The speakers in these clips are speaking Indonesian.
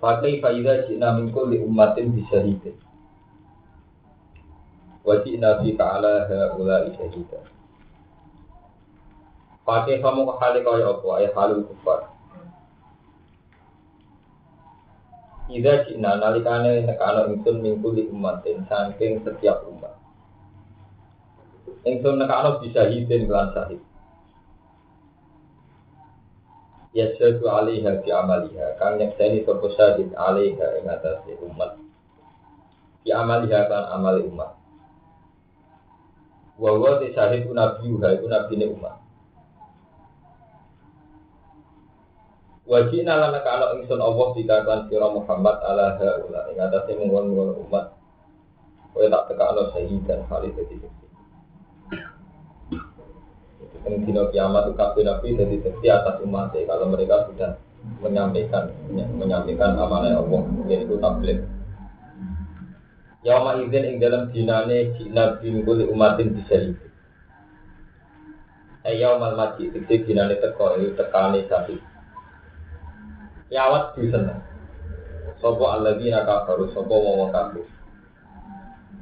Fakai faidah jina min kulli ummatin bisyahidin. Wa jina fi ta'ala ha'ulai syahida. Fakai kamu ke hali kaya apa, ay halul kufar. Ida jina nalikane nekana ingsun min kulli ummatin, saking setiap umat. Ingsun nekana bisyahidin kelan syahid. yasadu alaiha fi amaliha. Kang nyekseni sapa syahid alaiha ing atase umat. Fi amaliha kan amali umat. Wa wa te syahid nabi ha iku nabine umat. Wajina lan kana ingsun Allah dikatakan sira Muhammad ala haula ing atase mungkon umat. Kowe tak tekakno syahidan kali dadi yang dino kiamat itu kabeh nabi jadi seksi atas umat kalau mereka sudah menyampaikan menyampaikan amanah Allah yaitu tabligh. Yauma izin ing dalam dinane jina bin kuli umatin disali Ayo mal mati tikti dinane teko itu tekane sapi Yawat di sana. Sopo alladzina kafaru sopo wong kafir.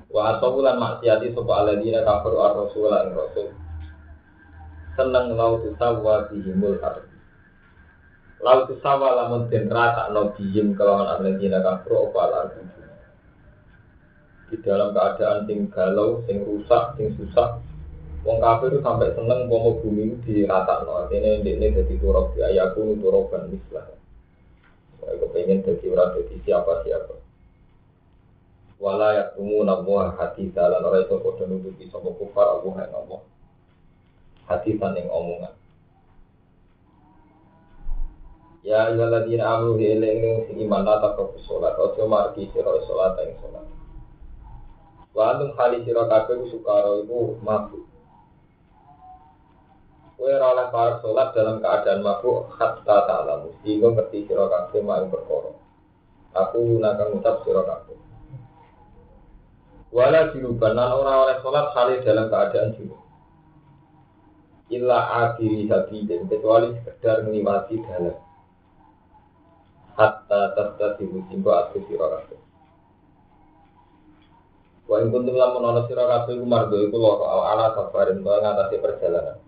Wa atabulan maksiati sopo alladzina kafaru ar-rasul ing rasul seneng lau tusawa bihimul ardi lau tusawa lamun den rata no bihim kelawan arlendina kafro apa di dalam keadaan sing galau, sing rusak, sing susah Wong kafir itu sampai seneng pomo bumi di rata no artinya ini jadi turok di ayaku turokan mislah. Saya kepengen jadi orang jadi siapa siapa wala yaktumu nabuah hati dalan orang itu kode nutupi sama kufar Allah yang Allah hadisan yang omongan. Ya ayyuhalladzina amanu eling sing iman la taqrabu sholat aja margi sira sholat ing sholat. Wa antum hali sira kabeh sukara iku mabuk. Ora oleh para sholat dalam keadaan mabuk hatta ta'lamu. Sehingga ngerti sira kabeh mak perkara. Aku nakang ngucap sira kabeh. Wala junuban lan ora oleh sholat hali dalam keadaan junub illa akhiri dan kecuali sekedar melewati dalam hatta tasta sibu simbo atu siro kabeh. Wa ing kuntum ana sira kabeh iku margo iku loro ala safarin to ngatasi perjalanan.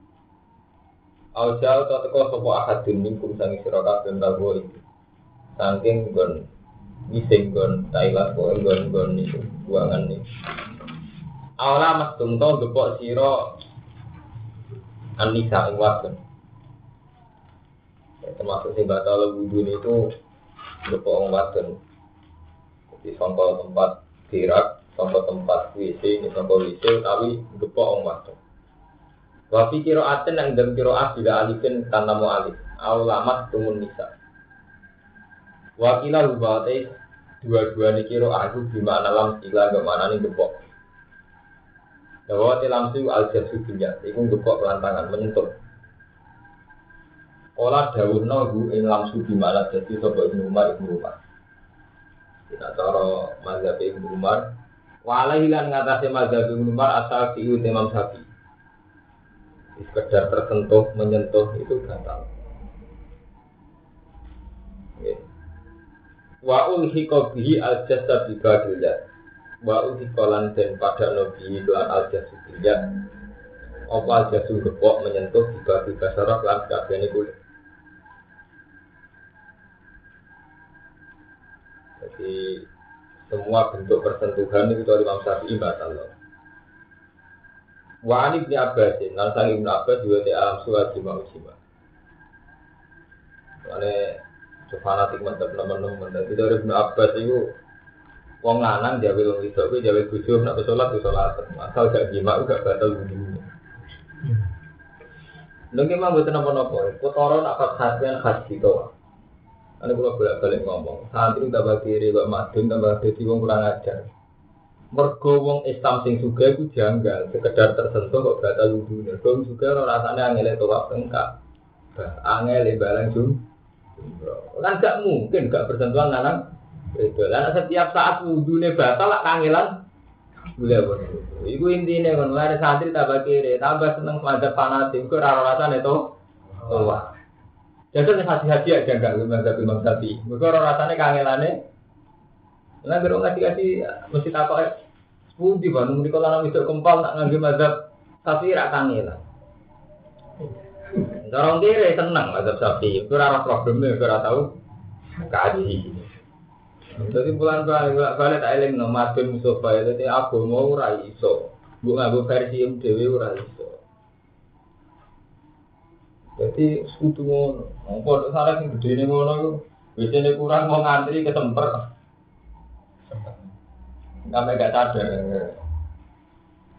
Au jauh to teko sapa ahadun minkum sangi sira kabeh ndawo iki. Saking gon ngising gon Thailand kok gon gon itu buangan nih Awala mas tungto gepok siro Anisa ing wadon. Ya, termasuk sing batal wudhu itu lupa orang wadon. Di sampel tempat tirak, sampel tempat WC, ini sampel WC, tapi lupa orang wadon. Wafi kiro aten yang dalam kiro as juga alifin tanpa mau alif. Aulamat tumun nisa. Wakilah hubate dua-dua nih kiro aku gimana lam sila gimana nih gepok. Bahwa langsung al jasu dunia, itu ngekok pelantangan menyentuh. Olah dawuh nahu ing langsung di mana jadi sobat ibnu Umar ibnu Umar. Kita cara mazhab ibnu Umar. Walau hilang ngatasi mazhab ibnu Umar asal si Imam Syafi'i. Sekedar tersentuh, menyentuh itu gatal. Wa ulhiqa bihi al-jasad bi wa udikolan dan pada nabi lan al jasudiyah apa al jasul gepok menyentuh tiba tiba saraf lan kabehane kulit. Jadi semua bentuk persentuhan itu dari Imam Syafi'i batal Wa ani bin Abbas, lan sang Ibnu Abbas juga di alam surat jima. Usima. Karena fanatik mantap teman-teman, dari Ibnu Abbas itu Wong lanang jawe wong wedok kuwi jawe bojo nek salat wis salat. Asal gak jimak gak batal wudu. Lha ki mah mboten napa-napa. Ketara nak pas khasian khas gitu. Ane kalau bolak-balik ngomong, santri tambah kiri, kok madun tambah dadi wong kurang ajar. Mergo wong Islam sing suga iku janggal, sekedar tersentuh kok batal wudu. Mergo juga ora rasane angel tawaf engkak. Angel barang jum. Kan gak mungkin gak bersentuhan lanang. Itu lah setiap saat wudune batal lak kangelan. Boleh boleh. Iku intine kon lare santri tambah kiri, tambah seneng madzhab fanatik, kok ora rasane to. Tawaf. Jadi haji-haji aja enggak mazhab Imam Syafi'i. Mereka orang rasanya kangelane. Kalau ngasih kasih mesti takut ya. Sepundi Bandung di kalau itu kempal nak ngambil mazhab Syafi'i rak kangelan. Orang kiri senang mazhab. Itu rara problemnya, itu rara tahu kaji. Jadi bulan balik balik tak eling no madun musofa itu aku mau rai iso. Bu ngaku versi yang dewi rai iso. Jadi sekutu ngono. Pondok sarek sing gedene ngono iku biasanya kurang mau ngantri ke temper. Sampai gak sadar.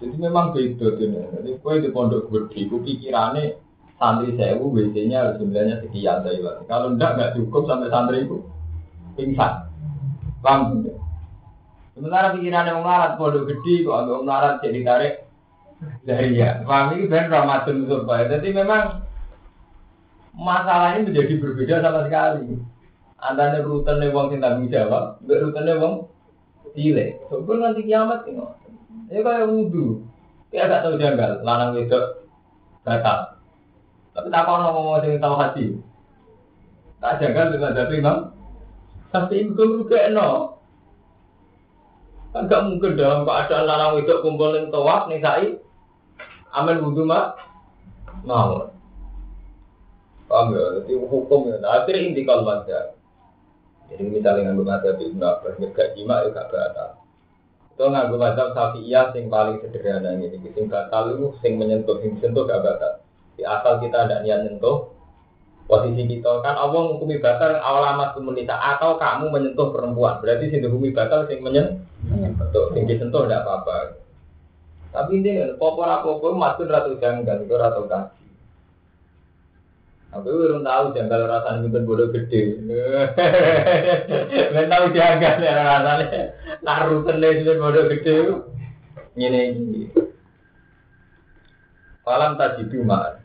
Jadi memang beda ini. Jadi kue di pondok gede, ku pikirannya santri sewu harus jumlahnya sekian Kalau enggak nggak cukup sampai santri itu pingsan. Paham Sementara pikirannya melarat pondok gede kok agak melarat jadi tarik dari ya. Paham ini ben Ramadan supaya. Jadi memang masalah ini menjadi berbeda sama sekali. Antara rutenya wong sing tanggung jawab, mbek rutenya wong cilik. Sebelum nanti kiamat ini. Ya kayak wudhu. Ya gak tahu janggal, lanang wedok batal. Tapi tak kau ngomong sing tahu hati. Tak janggal dengan dapet imam. Tapi itu juga no. Kan gak mungkin dalam keadaan lanang wedok kumpul ning tawaf ning sai. Amin wudhu mah mau. Paham ya? Jadi hukum ya. Nah, akhirnya intikal mazhab. Jadi misalnya nganggo mazhab Ibnu Abbas gak jima ya gak batal. Itu nganggo mazhab Syafi'iyah sing paling sederhana ini. Sing batal itu sing menyentuh, sing sentuh gak batal. Di asal kita ada niat nyentuh, posisi kita kan Allah menghukumi batal awal amat komunitas atau kamu menyentuh perempuan berarti sing dihukumi batal sing menyentuh sing disentuh tidak apa-apa tapi ini popor apa pun masuk ratu janggal itu ratu kan Aku belum tahu janggal rasanya mungkin bodoh gede. Belum tahu janggal ya rasanya. Naruh kene bodoh gede. Ini ini. Falam tajidu ma'an.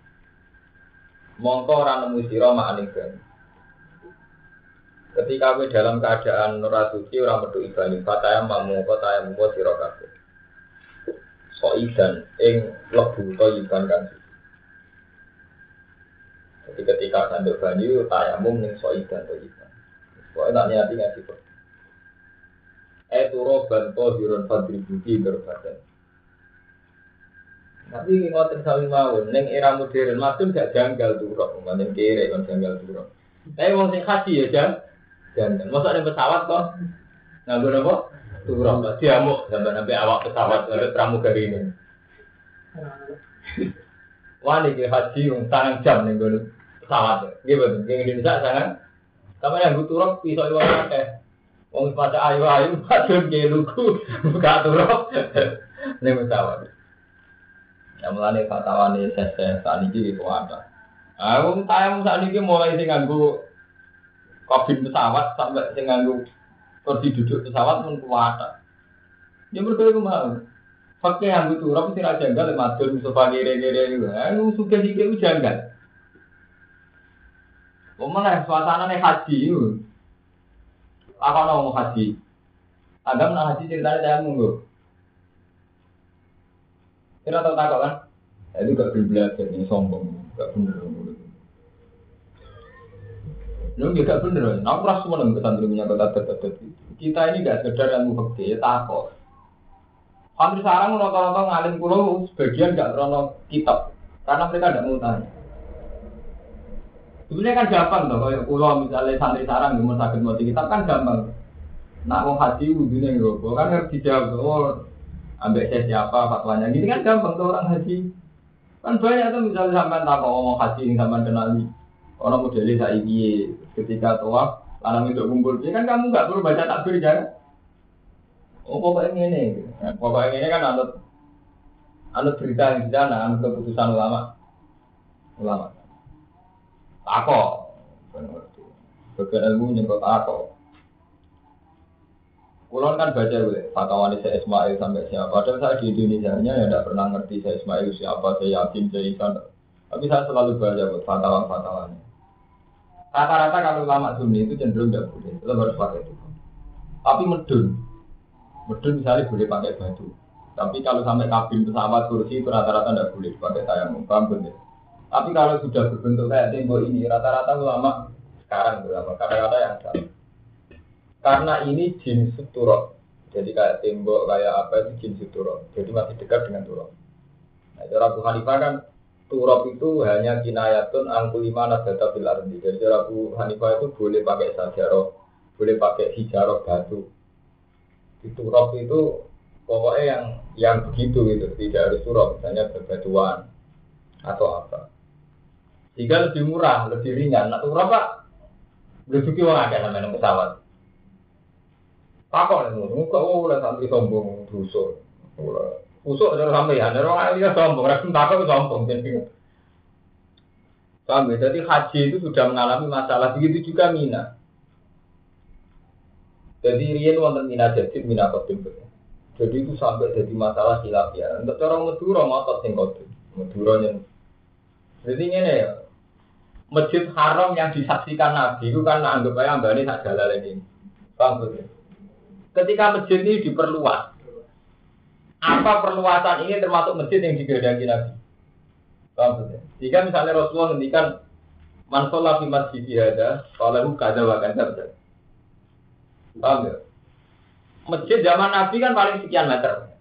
Mongko ora nemu sira ma'an Ketika kowe dalam keadaan ora suci ora metu ibani, fataya mamu apa taya muwa sira kabeh. Soidan ing lebu to iban kan jadi ketika sanduk banyu, tayamum ning soidan to iban. Pokoknya tak niati ngaji kok. Eh turo banto hirun fadri budi berbadan. Tapi ngoten sami mawon ning era modern madun gak janggal turo, mboten kere kon janggal turo. Tapi wong sing haji ya jang janggal. Mosok ning pesawat kok nganggo napa? Turo, diamuk sampai sampai awak pesawat sampai pramugari ini. Wah, ini haji yang tangan jam nih gue pesawat. Gitu, di Indonesia sangat. Sama yang butuh rok pisau iwan akeh. Wong pada ayu-ayu padun ke lugu buka turok. Ini pesawat. Ya mulane fatwane sese saat ini itu ada. Aku tayang saat ini mulai sing nganggo kabin pesawat sampai sing nganggo kursi duduk pesawat pun kuat. Ya mereka itu mau. Pakai yang butuh rok sih raja enggak lemah tuh musuh gere-gere itu. Aku suka sih kayak jangan. Mana suasana nih haji itu. Apa mau haji? Agam nak haji ceritanya saya munggu. Kira tahu tak kan? Ya, itu gak belajar ini sombong, gak bener. Lu gak bener, aku rasa semua dengan pesantren punya kota terdekat. Kita ini gak sekedar yang fakir, ya takut. Hampir sekarang rata-rata ngalim pulau sebagian gak terlalu kitab, karena mereka tidak mau tanya. Sebenarnya kan gampang toh, kalau pulau misalnya santri sarang mau sakit mau kitab kan gampang. Nak mau haji wudhunya nggak kan harus dijawab oh ambek saya siapa fatwanya gini kan gampang tuh orang haji. Kan banyak tuh misalnya sampai tak mau haji yang sampai kenali orang modelnya saya ini ketika tua lanang itu kumpul kan kamu nggak perlu baca takbir jangan. Oh pokoknya ini, nah, pokoknya ini kan anut anut berita yang di sana, anut keputusan ulama, ulama. Tako. bagian ilmu nyengkot aku. Kulon kan baca gue, fatwa saya Ismail sampai siapa. Padahal saya di Indonesia ya tidak pernah ngerti saya Ismail siapa, saya yakin, saya Isan. Tapi saya selalu baca buat fatwa-fatwanya. Rata-rata kalau ulama sunni itu cenderung tidak boleh, itu harus pakai itu. Tapi medun, medun misalnya boleh pakai batu. Tapi kalau sampai kabin pesawat kursi itu rata-rata tidak boleh pakai sayang, paham ya? Tapi kalau sudah berbentuk kayak tembok ini, rata-rata ulama sekarang ulama, kata-kata yang salah karena ini jenis turok. Jadi kayak tembok, kayak apa itu jenis turok. Jadi masih dekat dengan turok. Nah, cara Abu Hanifah kan turok itu hanya kinayatun angkulima nasdata fil ardi. Jadi cara Abu Hanifah itu boleh pakai sajaroh, boleh pakai hijaroh batu. Di turok itu pokoknya yang yang begitu gitu, tidak harus turok, misalnya bebatuan atau apa. Jika lebih murah, lebih ringan. Nah, turok pak, lebih orang ada namanya pesawat. Takon itu, kok oleh santri sombong dusun. Usuk ada sampeyan, ada orang ahli sombong, rakyat takut sombong. Paham ya? Jadi haji itu sudah mengalami masalah begitu juga Mina. Jadi Rian wonten Mina jadi Mina kodim. Jadi itu sampai jadi masalah silap ya. Untuk orang Madura ngotot sing kodim. Madura yang jadi ini ya. Masjid Haram yang disaksikan Nabi itu kan anggap aja mbak ini tak jalan ini. Paham betul? Ketika masjid ini diperluas. Apa perluasan ini termasuk masjid yang digedaki Nabi? Paham Jika misalnya Rasulullah ngendikan man sholat fi masjid ada, kalau kada wa kada. Paham ya? Masjid zaman Nabi kan paling sekian meter.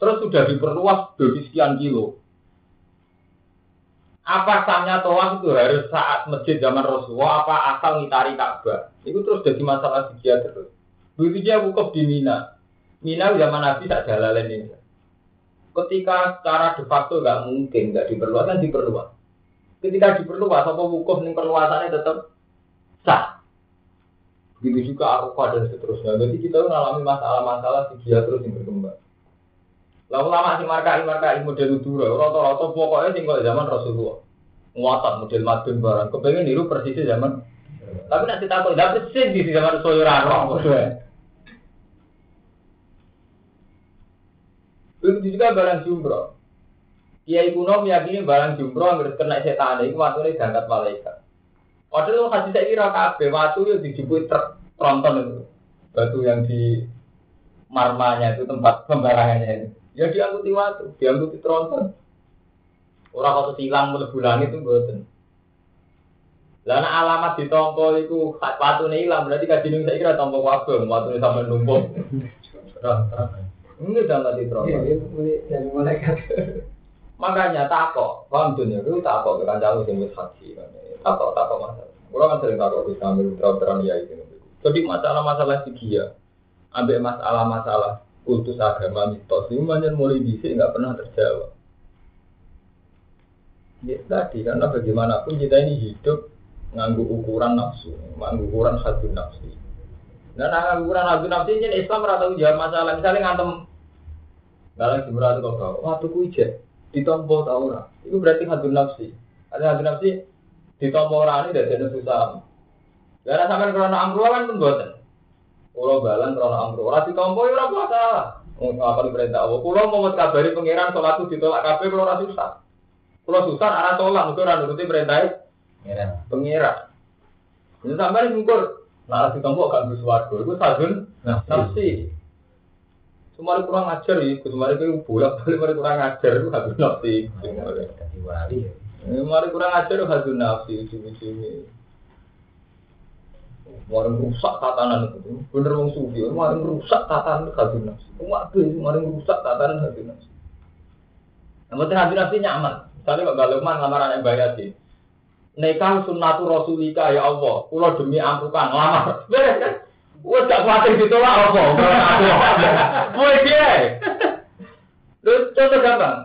Terus sudah diperluas dari sekian kilo. Apa sahnya toa itu harus saat masjid zaman Rasulullah apa asal ngitari Ka'bah? Itu terus jadi masalah sekian terus. Begitu dia wukuf di Mina. Mina zaman Nabi tak jalan ini. Ketika secara de facto nggak mungkin, nggak diperluas kan diperluas. Ketika diperluas, apa wukuf nih perluasannya tetap sah. Begitu juga Arafah dan seterusnya. Jadi kita mengalami masalah-masalah dia terus yang berkembang. Lalu lama si markai markai model dulu, rata-rata pokoknya tinggal zaman Rasulullah. Muatat model madun barang. Kepengen niru persisnya zaman. Tapi nanti takut, tapi sih di zaman Rasulullah. Begitu juga barang jumroh. Kiai kuno meyakini barang jumroh yang kena setan itu waktu ini diangkat malaikat. Padahal kasih saya kira kabe waktu itu dijemput truk tronton itu batu yang di marmanya itu tempat pembarangannya itu. Ya diangkuti waktu, diangkuti tronton. Orang waktu silang mulai bulan itu buatan. Lana alamat di tompo itu waktu ini hilang berarti kajian saya kira tompo waktu waktu ini sampai numpuk. Ini terus. Iya, malaikat. Makanya takok, paham dunia itu takok ke kancamu sing wis haji kan. Takok takok masalah. Kulo kan sering takok di sambil terang ya itu. Jadi masalah-masalah sigia, ambek masalah-masalah kultus agama mitos itu banyak mulai bisa nggak pernah terjawab. Ya tadi karena bagaimanapun kita ini hidup nganggu ukuran nafsu, nganggu ukuran satu nafsu. Dan nganggu ukuran satu nafsu ini Islam rata jawab masalah. Misalnya ngantem Dalam jumlah itu kau waktu ku ijek ditompo tau ora. Itu berarti hadun nafsi. Ada hadun nafsi ditompo ora ini dari susah. Karena sampai krono amru kan pun buatan. Pulau balan krono amru ora ditompo ya ora puasa. Apa perintah Allah? Pulau mau kabari pangeran sholat itu ditolak kafe pulau ora susah. Pulau susah arah sholat mungkin ora nuruti perintah pangeran. Ini sampai ngukur. Nah, ditompo kan bersuarga. Itu hadun nafsi. Kemarin kurang ajar ya, kemarin itu bolak balik kemarin kurang ajar itu habis nafsi. Kemarin kurang ajar itu habis nafsi ujung-ujungnya. Kemarin rusak tatanan itu, bener wong sufi. Kemarin rusak tatanan itu habis nafsi. Kemarin rusak tatanan habis nafsi. Yang penting habis nafsi nyaman. Misalnya Pak Galeman lamaran yang bayar sih. Nekah sunnatu rasulika ya Allah. Pulau demi ampukan lamar. Beres kan? Wes gak kuatir ditolak apa? Kowe piye? Lho contoh gampang.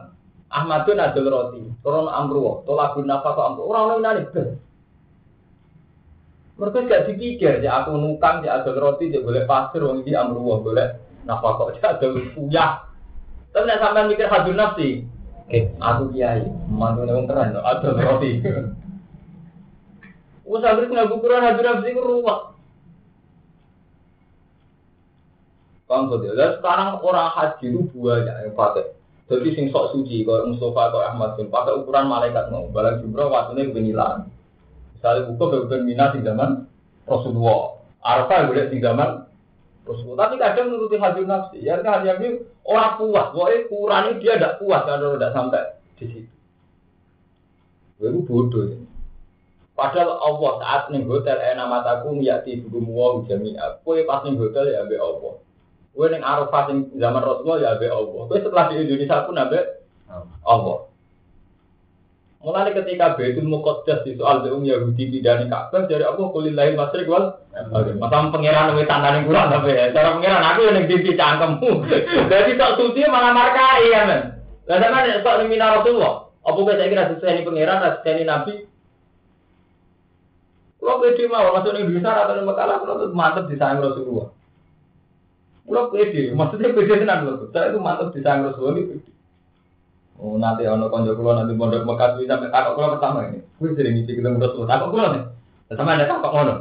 Ahmadun adul roti, turun amruwa, tolak guna apa kok amruwa, orang lain nani Mereka gak dipikir, ya aku nukang, ya adul roti, ya boleh pasir, wong ini amruwa, boleh napa kok, ya adul. Tapi nek sampean mikir hadun nafsi, oke, aku kiai, mantu wong keren, adul roti. Wes anggere ngaku Quran hadis nafsi ku. Paham betul. Dan sekarang orang haji itu banyak yang pakai. Jadi sing sok suci, kalau Mustafa atau Ahmad bin pakai ukuran malaikat mau. Balang jumroh waktunya kebenyilan. Misalnya buku beberapa minat di zaman Rasulullah. Arafah boleh di zaman Rasulullah. Tapi kadang menuruti haji nafsi. Ya kan haji orang puas. Pokoknya ukurannya dia tidak puas kalau tidak sampai di situ. Itu bodoh ya. Padahal Allah saat nih hotel enak mataku miyati buku muwa jami'a. Kue pas nih hotel ya ambil Allah. Kue ning Arafah sing zaman Rasulullah ya ambil Allah. Kue setelah di Indonesia pun ambil Allah. Mulai ketika Baitul Muqaddas di soal Zeum Yahudi pidani Ka'bah dari Allah kulillahi masrik wal Masa pangeran wis tandane kurang tapi ya. Cara pangeran aku yang ning pipi cangkemmu. Jadi tak suci malah markai ya men. Lah sampean kok ning mina Rasulullah. Apa kowe saiki ra sesuai pangeran, ra sesuai nabi? Kalau pede mau masuk ning bisa atau ning Mekah kalau mantep disayang Rasulullah. Kalau pede, maksudnya pede tenan lho. Saya itu mantep disayang Rasulullah itu pede. Oh, nanti ono konco kula nanti pondok Mekah kuwi sampe takok kula pertama ini. Kuwi sering ngisi ketemu Rasul. Takok kula nih. Sama ada takok ngono.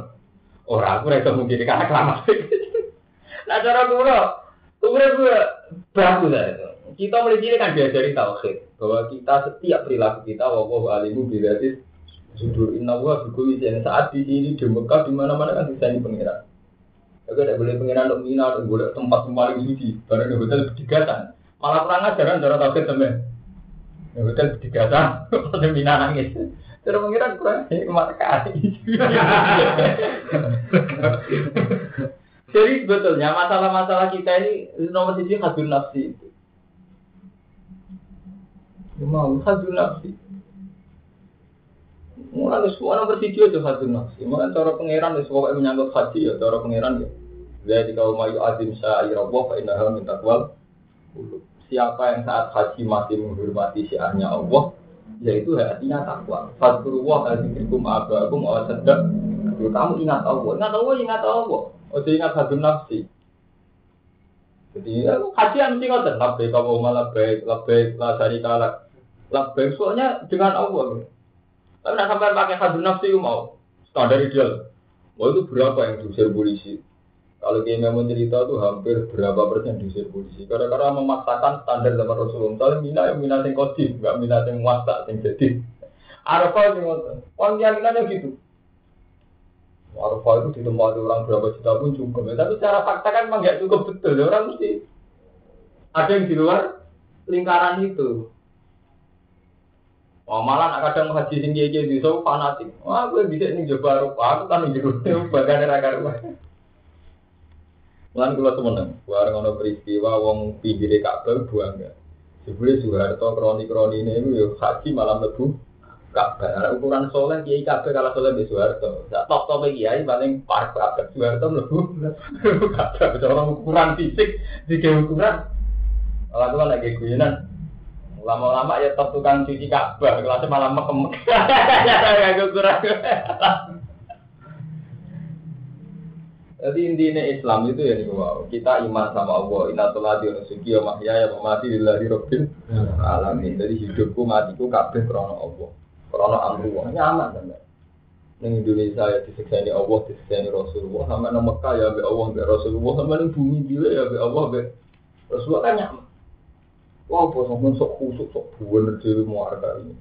Ora aku ora iso mungkin karena kelamat. Nah cara kula, umure gue bagus itu. Kita mulai sini kan diajari tauhid bahwa kita setiap perilaku kita wabah alimu bilatis sudur inna wa bikuli saat di sini di Mekah di mana mana kan bisa ini. Tapi tidak boleh pengiran untuk mina, tidak boleh tempat yang suci. Barang di hotel berdigatan. Malah kurang ajaran cara tauhid temen. Di hotel berdigatan, pada mina nangis. Cara pengiran kurang ke mana kali. Jadi sebetulnya masalah-masalah kita ini nomor sisi hadir nafsi itu. Ya mau hadun nafsi. Mulai semua orang bervideo itu hadun nafsi. Mulai cara pangeran itu pokoknya menyangkut haji ya cara pangeran ya. Jadi kalau mau azim syairallah fa innaha min taqwal Siapa yang saat haji masih menghormati syiarnya Allah, yaitu hatinya takwa. Fadkurullah azikrikum abakum awa sedek. Kamu ingat Allah, ingat Allah, ingat Allah. Oh, ingat hadun nafsi. Jadi ya, haji yang mesti ngoten, labbaik kamu malah baik, labbaik la syarika lak. Labbaik soalnya dengan Allah. Tapi nak sampai pakai hadun nafsi mau standar ideal. Mau itu berapa yang diusir polisi? Kalau dia memang cerita itu hampir berapa persen diusir polisi. Karena-karena memaksakan standar zaman Rasulullah. Misalnya mina yang mina yang kodim, nggak mina yang muasa yang jadi. Arafah yang ngotot. Orang keyakinannya gitu. Arafah itu ditempati orang berapa juta pun cukup. Tapi secara fakta kan memang nggak cukup betul. Orang mesti ada yang di luar lingkaran itu. Oh, malah nak kadang haji sing kiye di so fanatik. Wah, gue bisa ini coba rupa, aku kan jero bagian ra karuan. Lan kula semeneng, bareng ana peristiwa wong pinggire Ka'bah buang ya. Jebule Soeharto kroni-kroni ini yo haji malam lebu Ka'bah. Nah, ukuran soleh kiai Ka'bah kalah soleh di Soeharto. Sak top top kiai paling park Ka'bah. Soeharto mlebu Ka'bah. Orang ukuran fisik di ukuran. Kalau tuh lagi guyonan. Lama-lama ya top tukang cuci Ka'bah. Kelasnya malah mekem. Ya ukuran. Jadi intinya Islam itu ya nih wow. kita iman sama Allah. Inatulah di suci ya mahya ya mati di lari robin alamin. Jadi hidupku matiku kabeh krono Allah. Krono amru nyaman kan. Neng Indonesia ya disiksa ini Allah, disiksa ini Rasulullah. Sama nang Mekah ya be Allah, be Rasulullah. Sama nang bumi gila ya be Allah, be Rasulullah kan nyaman. Wah, bos ngomong sok khusuk, sok buan dari muarga ini.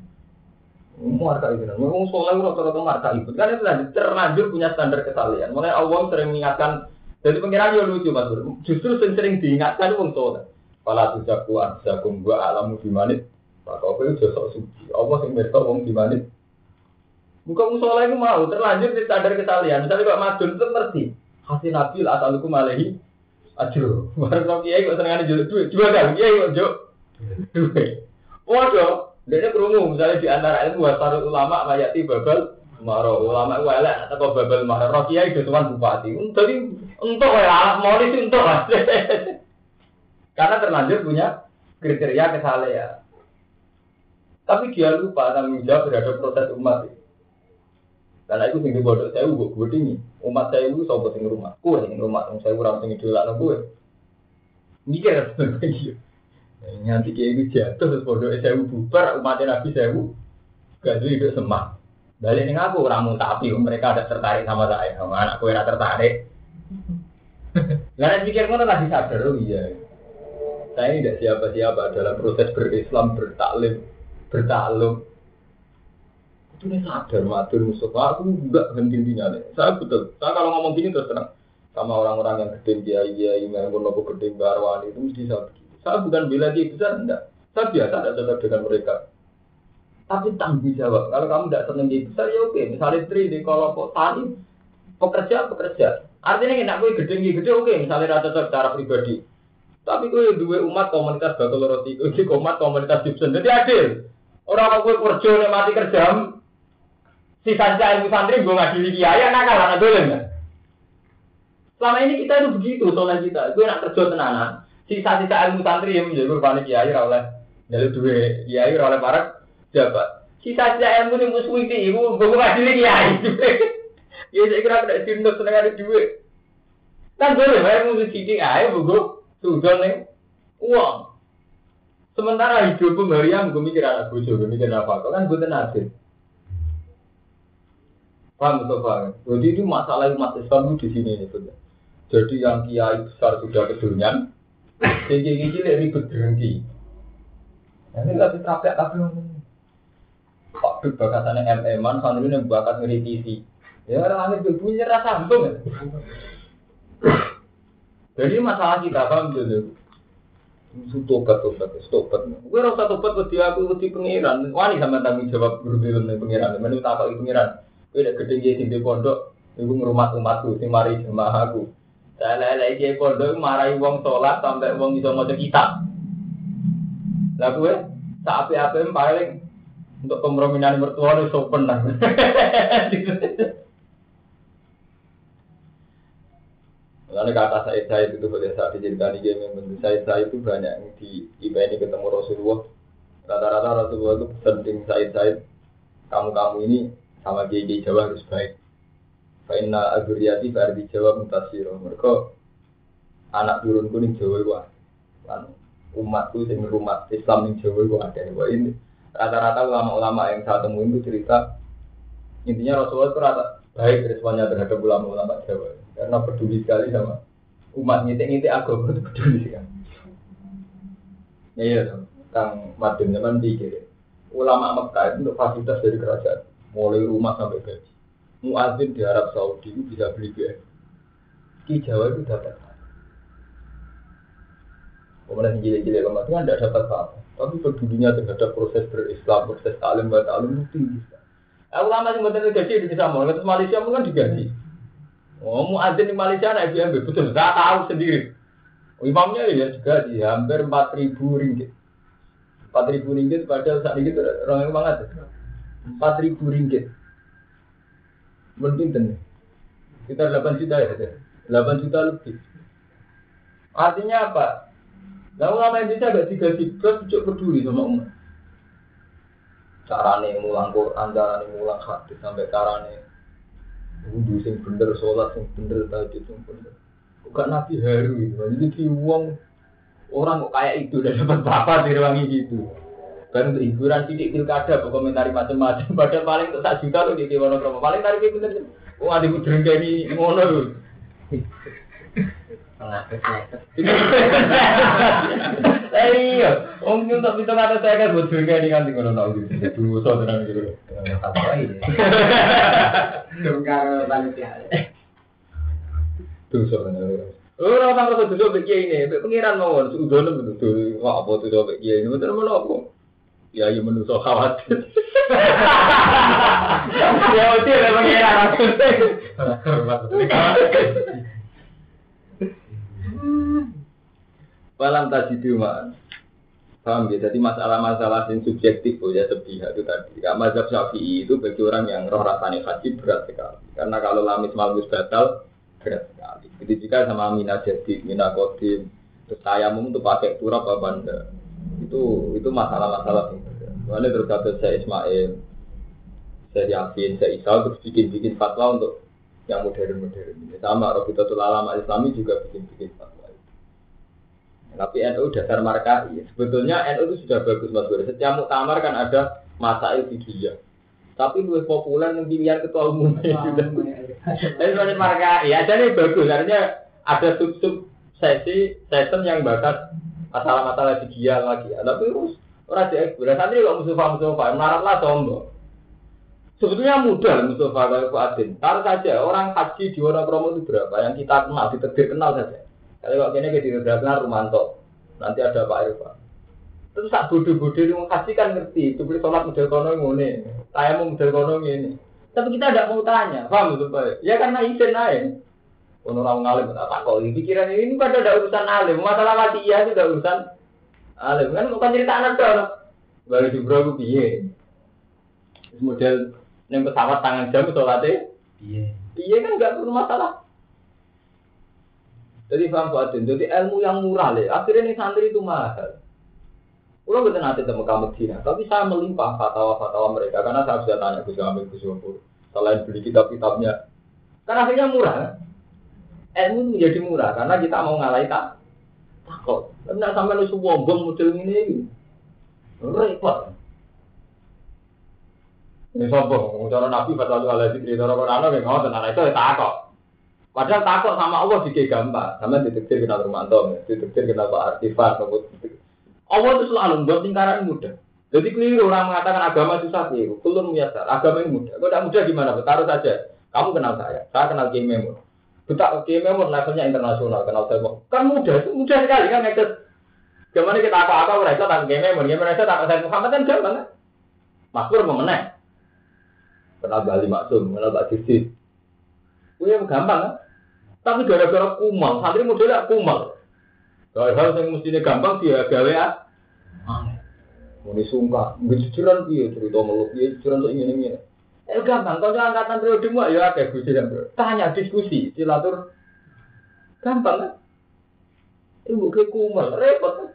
Muarga ini, ngomong soalnya rata-rata marka ikut. Kan itu terlanjur punya standar kesalahan. Mulai Allah sering mengingatkan. Jadi pengiran ya lucu mas Bro. Justru sering, sering diingatkan itu soleh. Kalau tujaku anjakum gua alamu bimanit. Maka apa itu sok suci. Allah yang mereka wong bimanit. Bukan musola itu mau terlanjur di standar kesalahan. Misalnya Pak Madun itu ngerti. Hasil nabi lah asalukum malehi. Aduh, baru kau kiai kok senengan jual duit. Coba kan, kiai kok jual Waduh, dia kerungu misalnya di antara itu wasarul ulama mayati babal maro ulama elek atau babal maro roh kiai tuan bupati. Jadi untuk ya, mau itu untuk Karena terlanjur punya kriteria kesalehan. Tapi dia lupa tanggung jawab terhadap proses umat. Karena itu tinggi bodoh saya gue gue tinggi. Umat saya itu sobat sing rumah. Kue sing rumah, saya kurang sing idola nang gue. Mikir Nanti kayak itu jatuh terus bodoh saya bubar umatnya nabi saya gak jadi hidup semak. Balik nih aku orang tapi mereka ada tertarik sama saya, sama anakku yang tertarik. Karena pikir ngono lagi sadar oh iya. Saya ini tidak siapa-siapa dalam proses berislam, bertaklim, bertaklum. Itu nih sadar matur musuh. Aku enggak henti-hentinya nih. Saya betul. Saya kalau ngomong gini terus terang sama orang-orang yang gede iya yang nopo gede barwani itu mesti saya. Saya bukan bela dia besar enggak. Saya biasa ada cocok dengan mereka. Tapi tanggung jawab. Kalau kamu tidak senang di besar ya oke. Misalnya tri di kalau tani pekerja pekerja. Artinya enak gue gede gede oke. Misalnya rata cocok cara pribadi. Tapi gue dua umat komunitas bakal roti. Gue umat komunitas Gibson. Jadi adil. Orang gue kerja nih mati kerja. Sisa sisa ilmu santri gue ngadili kiai nakal anak kan. Selama ini kita itu begitu soalnya kita. Gue nak kerja tenanan. Sisa-sisa ilmu santri yang menjadi panik kiai oleh jadi dua kiai oleh para Siapa? Sisa-sisa ilmu yang musuh itu, ibu gue ngadili kiai. Ya saya kira tidak sinus seneng ada duit. Kan boleh bayar musuh sidik aja, bu sudah nih uang. Sementara hidup Maryam gue mikir anak bojo, gue mikir apa? Kau kan gue tenadin. Paham paham? Jadi itu masalah umat Islam di sini. Jadi yang kiai besar sudah kedunian, kiai cilik ribet berhenti. Nah, ini lebih tapi tapi Pak Bib bakatannya MM-an, santri ini bakat ngeritisi. Ya orang langit punya rasa sambung. Jadi masalah kita paham dulu. Tobat, tobat, tobat. Gue rasa tobat wedi aku wedi pengiran. Wani sama tanggung jawab guru film nih pengiran. Menu tak pengiran. Gue udah gede jadi di pondok. Ibu ngerumat umatku, si mari jemaah aku. Saya lele di pondok marahi wong sholat sampai wong bisa mau kitab. Lah gue saat apa paling untuk pemrominan mertua itu sopan lah. Karena kata Said Said itu boleh saat diceritakan yang bentuk Said Said itu banyak yang di ini ketemu Rasulullah. Rata-rata Rasulullah itu penting Said Said kamu-kamu ini sama GG Jawa harus baik. Fainna aguriati di Jawa mutasiro. Mereka anak turun kuning Jawa itu kan umatku sing rumah Islam ning Jawa itu ada. Ini rata-rata ulama-ulama yang saya temuin itu cerita intinya Rasulullah itu rata baik responnya terhadap ulama-ulama Jawa karena peduli sekali sama umat ngitik-ngitik agama itu peduli sekali. Ya iya Kang Madin zaman pikir ulama Mekah itu untuk fasilitas dari kerajaan, mulai rumah sampai gaji. Muadzin di Arab Saudi itu bisa beli BM. Di Jawa itu dapat Kemudian gila-gila kemudian kan tidak dapat apa. Tapi pedulinya terhadap proses berislam, proses talim, talim itu tinggi. Ulama yang betul gaji di Samor, terus Malaysia kan digaji. Oh, muadzin di Malaysia naik BMB, betul. Saya tahu sendiri. Imamnya ya juga di hampir empat ribu ringgit. Empat ribu ringgit pada saat itu orang yang banget. Empat ribu ringgit. Nih. Kita delapan juta ya, delapan juta lebih. Artinya apa? Nah, ulama Indonesia agak digaji berat, cukup peduli sama umat. Carane mulang Quran, carane mulang hadis sampai carane wudhu sing bener, sholat sing bener, tadi sing bener. Kok gak nabi haru gitu. Jadi di uang orang kok kayak itu dan dapat berapa dari wangi gitu. Kan untuk hiburan sidik pilkada, komentari macam-macam. Padahal paling sak juta tuh di Dewan Promo. Paling tarik bener. Kok ada kudu ini ngono. Iya, om untuk itu kata saya kan buat juga ini kan tinggal nol gitu. Dulu so tenang gitu. Ini? Tunggal panitia. Dulu so tenang. Ora orang rasa dulu begini ini, pengiran mawon sudah nih betul. Wah apa tuh dulu begini ini betul mana apa? Ya iya menusuk khawatir. Ya udah pengiran aku. Walam tadi cuma Paham ya? Jadi masalah-masalah yang subjektif oh ya sepihak itu tadi. Ya, mazhab syafi'i itu bagi orang yang roh rasanya haji berat sekali. Karena kalau lamis malus batal berat sekali. Jadi jika sama mina jadi mina kodim, terus saya mau untuk pakai turap apa anda? Itu itu masalah-masalah. Mana terus kata saya Ismail, saya Yasin, saya Isa terus bikin-bikin fatwa untuk yang modern-modern. Sama Robiqatul Alam Islami juga bikin-bikin fatwa. Tapi NU dasar markai. Sebetulnya NU itu sudah bagus Mas Bro. Setiap muktamar kan ada masa fikih Tapi lebih populer yang pilihan ketua umum. Tapi sebenarnya marka ya jadi bagus. Artinya ada sub-sub sesi session yang bakat masalah-masalah dia lagi. Tapi terus orang di eksplorasi santri kok Mustafa Mustafa melarat lah sombong. Sebetulnya mudah Mustafa kalau Fuadin. Taruh saja orang haji di Wonokromo itu berapa? Yang kita kenal, diterbit kenal saja. Kalau kok ini kita kenal Rumanto. Nanti ada Pak Irfan. Terus saat bodoh-bodoh itu haji kan ngerti. Itu beli sholat model kono ini. Saya mau model kono ini. Tapi kita tidak mau tanya. Paham itu Pak? Ya karena izin aja. Orang ngalim tak takut. Pikiran ini pada ada urusan alim. Masalah mati iya itu ada urusan alim. Kan bukan cerita anak dong. Baru di bro piye. Model yang pesawat tangan jam sholatnya. Iya. Iya kan nggak perlu masalah. Jadi paham Pak Jadi ilmu yang murah le. Akhirnya nih santri itu mahal. Kalau betul nanti temu kamu Cina, tapi saya melimpah fatwa-fatwa mereka karena saya sudah tanya ke Jamil ke Selain beli kitab-kitabnya, karena akhirnya murah. Ilmu menjadi murah karena kita mau ngalahin tak takut. Tapi tidak sampai lu bom model ini, repot. Ini sombong, cara Nabi fatwa lu alaihi cerita orang orang yang ngomong tentang itu takut. Padahal takut sama Allah juga gampang. Sama detektif kita Romanto, detektif kita Pak Artifan, Allah itu selalu membuat lingkaran mudah. Jadi keliru orang mengatakan agama susah keliru. Kulun biasa, agama yang mudah. Kalau tidak mudah gimana? Taruh saja. Kamu kenal saya, saya kenal Kiai Memun. Betak Kiai Memun levelnya internasional, kenal saya. Kan mudah, itu mudah sekali kan ngekes. Gimana kita apa-apa mereka tak Memun, Kiai mereka tak saya Muhammad kan gampang kan? Makmur memenang. Kenal Bali Maksum, kenal Pak Didi. Itu gampang kan? Tapi gara-gara kumal, santri modelnya kumal. Hal-hal yang mestinya gampang dia gawe ya. Muni sungkah, jujuran dia cerita meluk dia jujuran untuk ingin. Eh gampang, kalau angkatan periode mu ya ada gusi tanya diskusi, silatur, gampang kan? Ibu ke kumal, repot kan?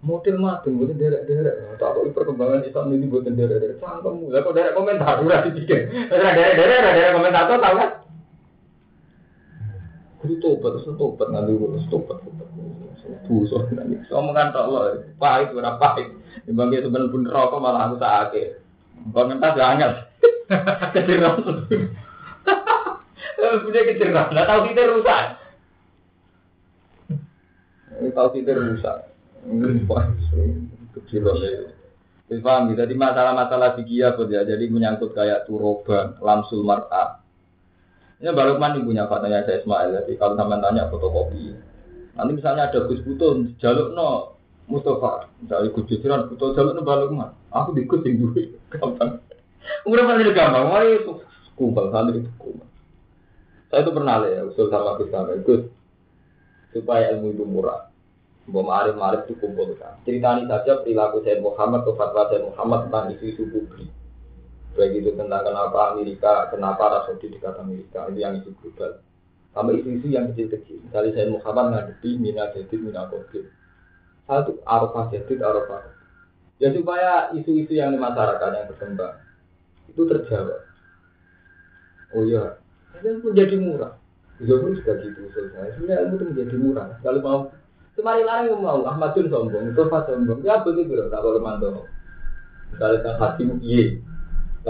Model mati, bukan derek-derek. Tak kok perkembangan Islam ini bukan derek-derek. Cangkemmu, lah kok derek komentar, udah dipikir. Derek-derek, derek komentar, tahu kan? Kudu tobat, terus tobat nanti terus tobat. Buso nanti. Omongan tok lo, pahit ora pahit. Timbang dia sebenarnya pun rokok malah aku sakit. Bangun tas angel. Keceram. Punya keceram, nggak tahu kita rusak. Ini tahu kita rusak. Kecil loh. Paham, jadi masalah-masalah fikih apa ya, jadi menyangkut kayak turoban, lamsul mar'ah, ini baru Lukman punya fatanya saya Ismail. Jadi kalau sama tanya fotokopi. Nanti misalnya ada Gus Butuh, jaluk no Mustafa. Misalnya Gus Jujuran, Butuh jaluk no Bapak Lukman. Aku ikut yang duit. Gampang. Udah pasti gampang. Mari kumpul santri itu kumpul. Saya itu pernah ya usul sama Gus. Gus, supaya ilmu itu murah. Mbak Marif Marif itu kumpul kan. Ceritani saja perilaku saya Muhammad atau fatwa saya Muhammad tentang isu-isu publik baik itu tentang kenapa Amerika, kenapa Arab Saudi dekat Amerika, itu yang isu global. Sama isu-isu yang kecil-kecil. Misalnya saya Muhammad ngadepi Mina Jadid, Mina Kodir. Satu Arafah Jadid, Arafah. Ya supaya isu-isu yang di masyarakat yang berkembang itu terjawab. Oh iya, itu menjadi murah. Juga gitu selesai. Sebenarnya ilmu itu menjadi murah. Kalau mau Semari larang mau Ahmadun sombong, Mustafa sombong, ya begitu loh, tak boleh mantau. Misalnya kan hati iya,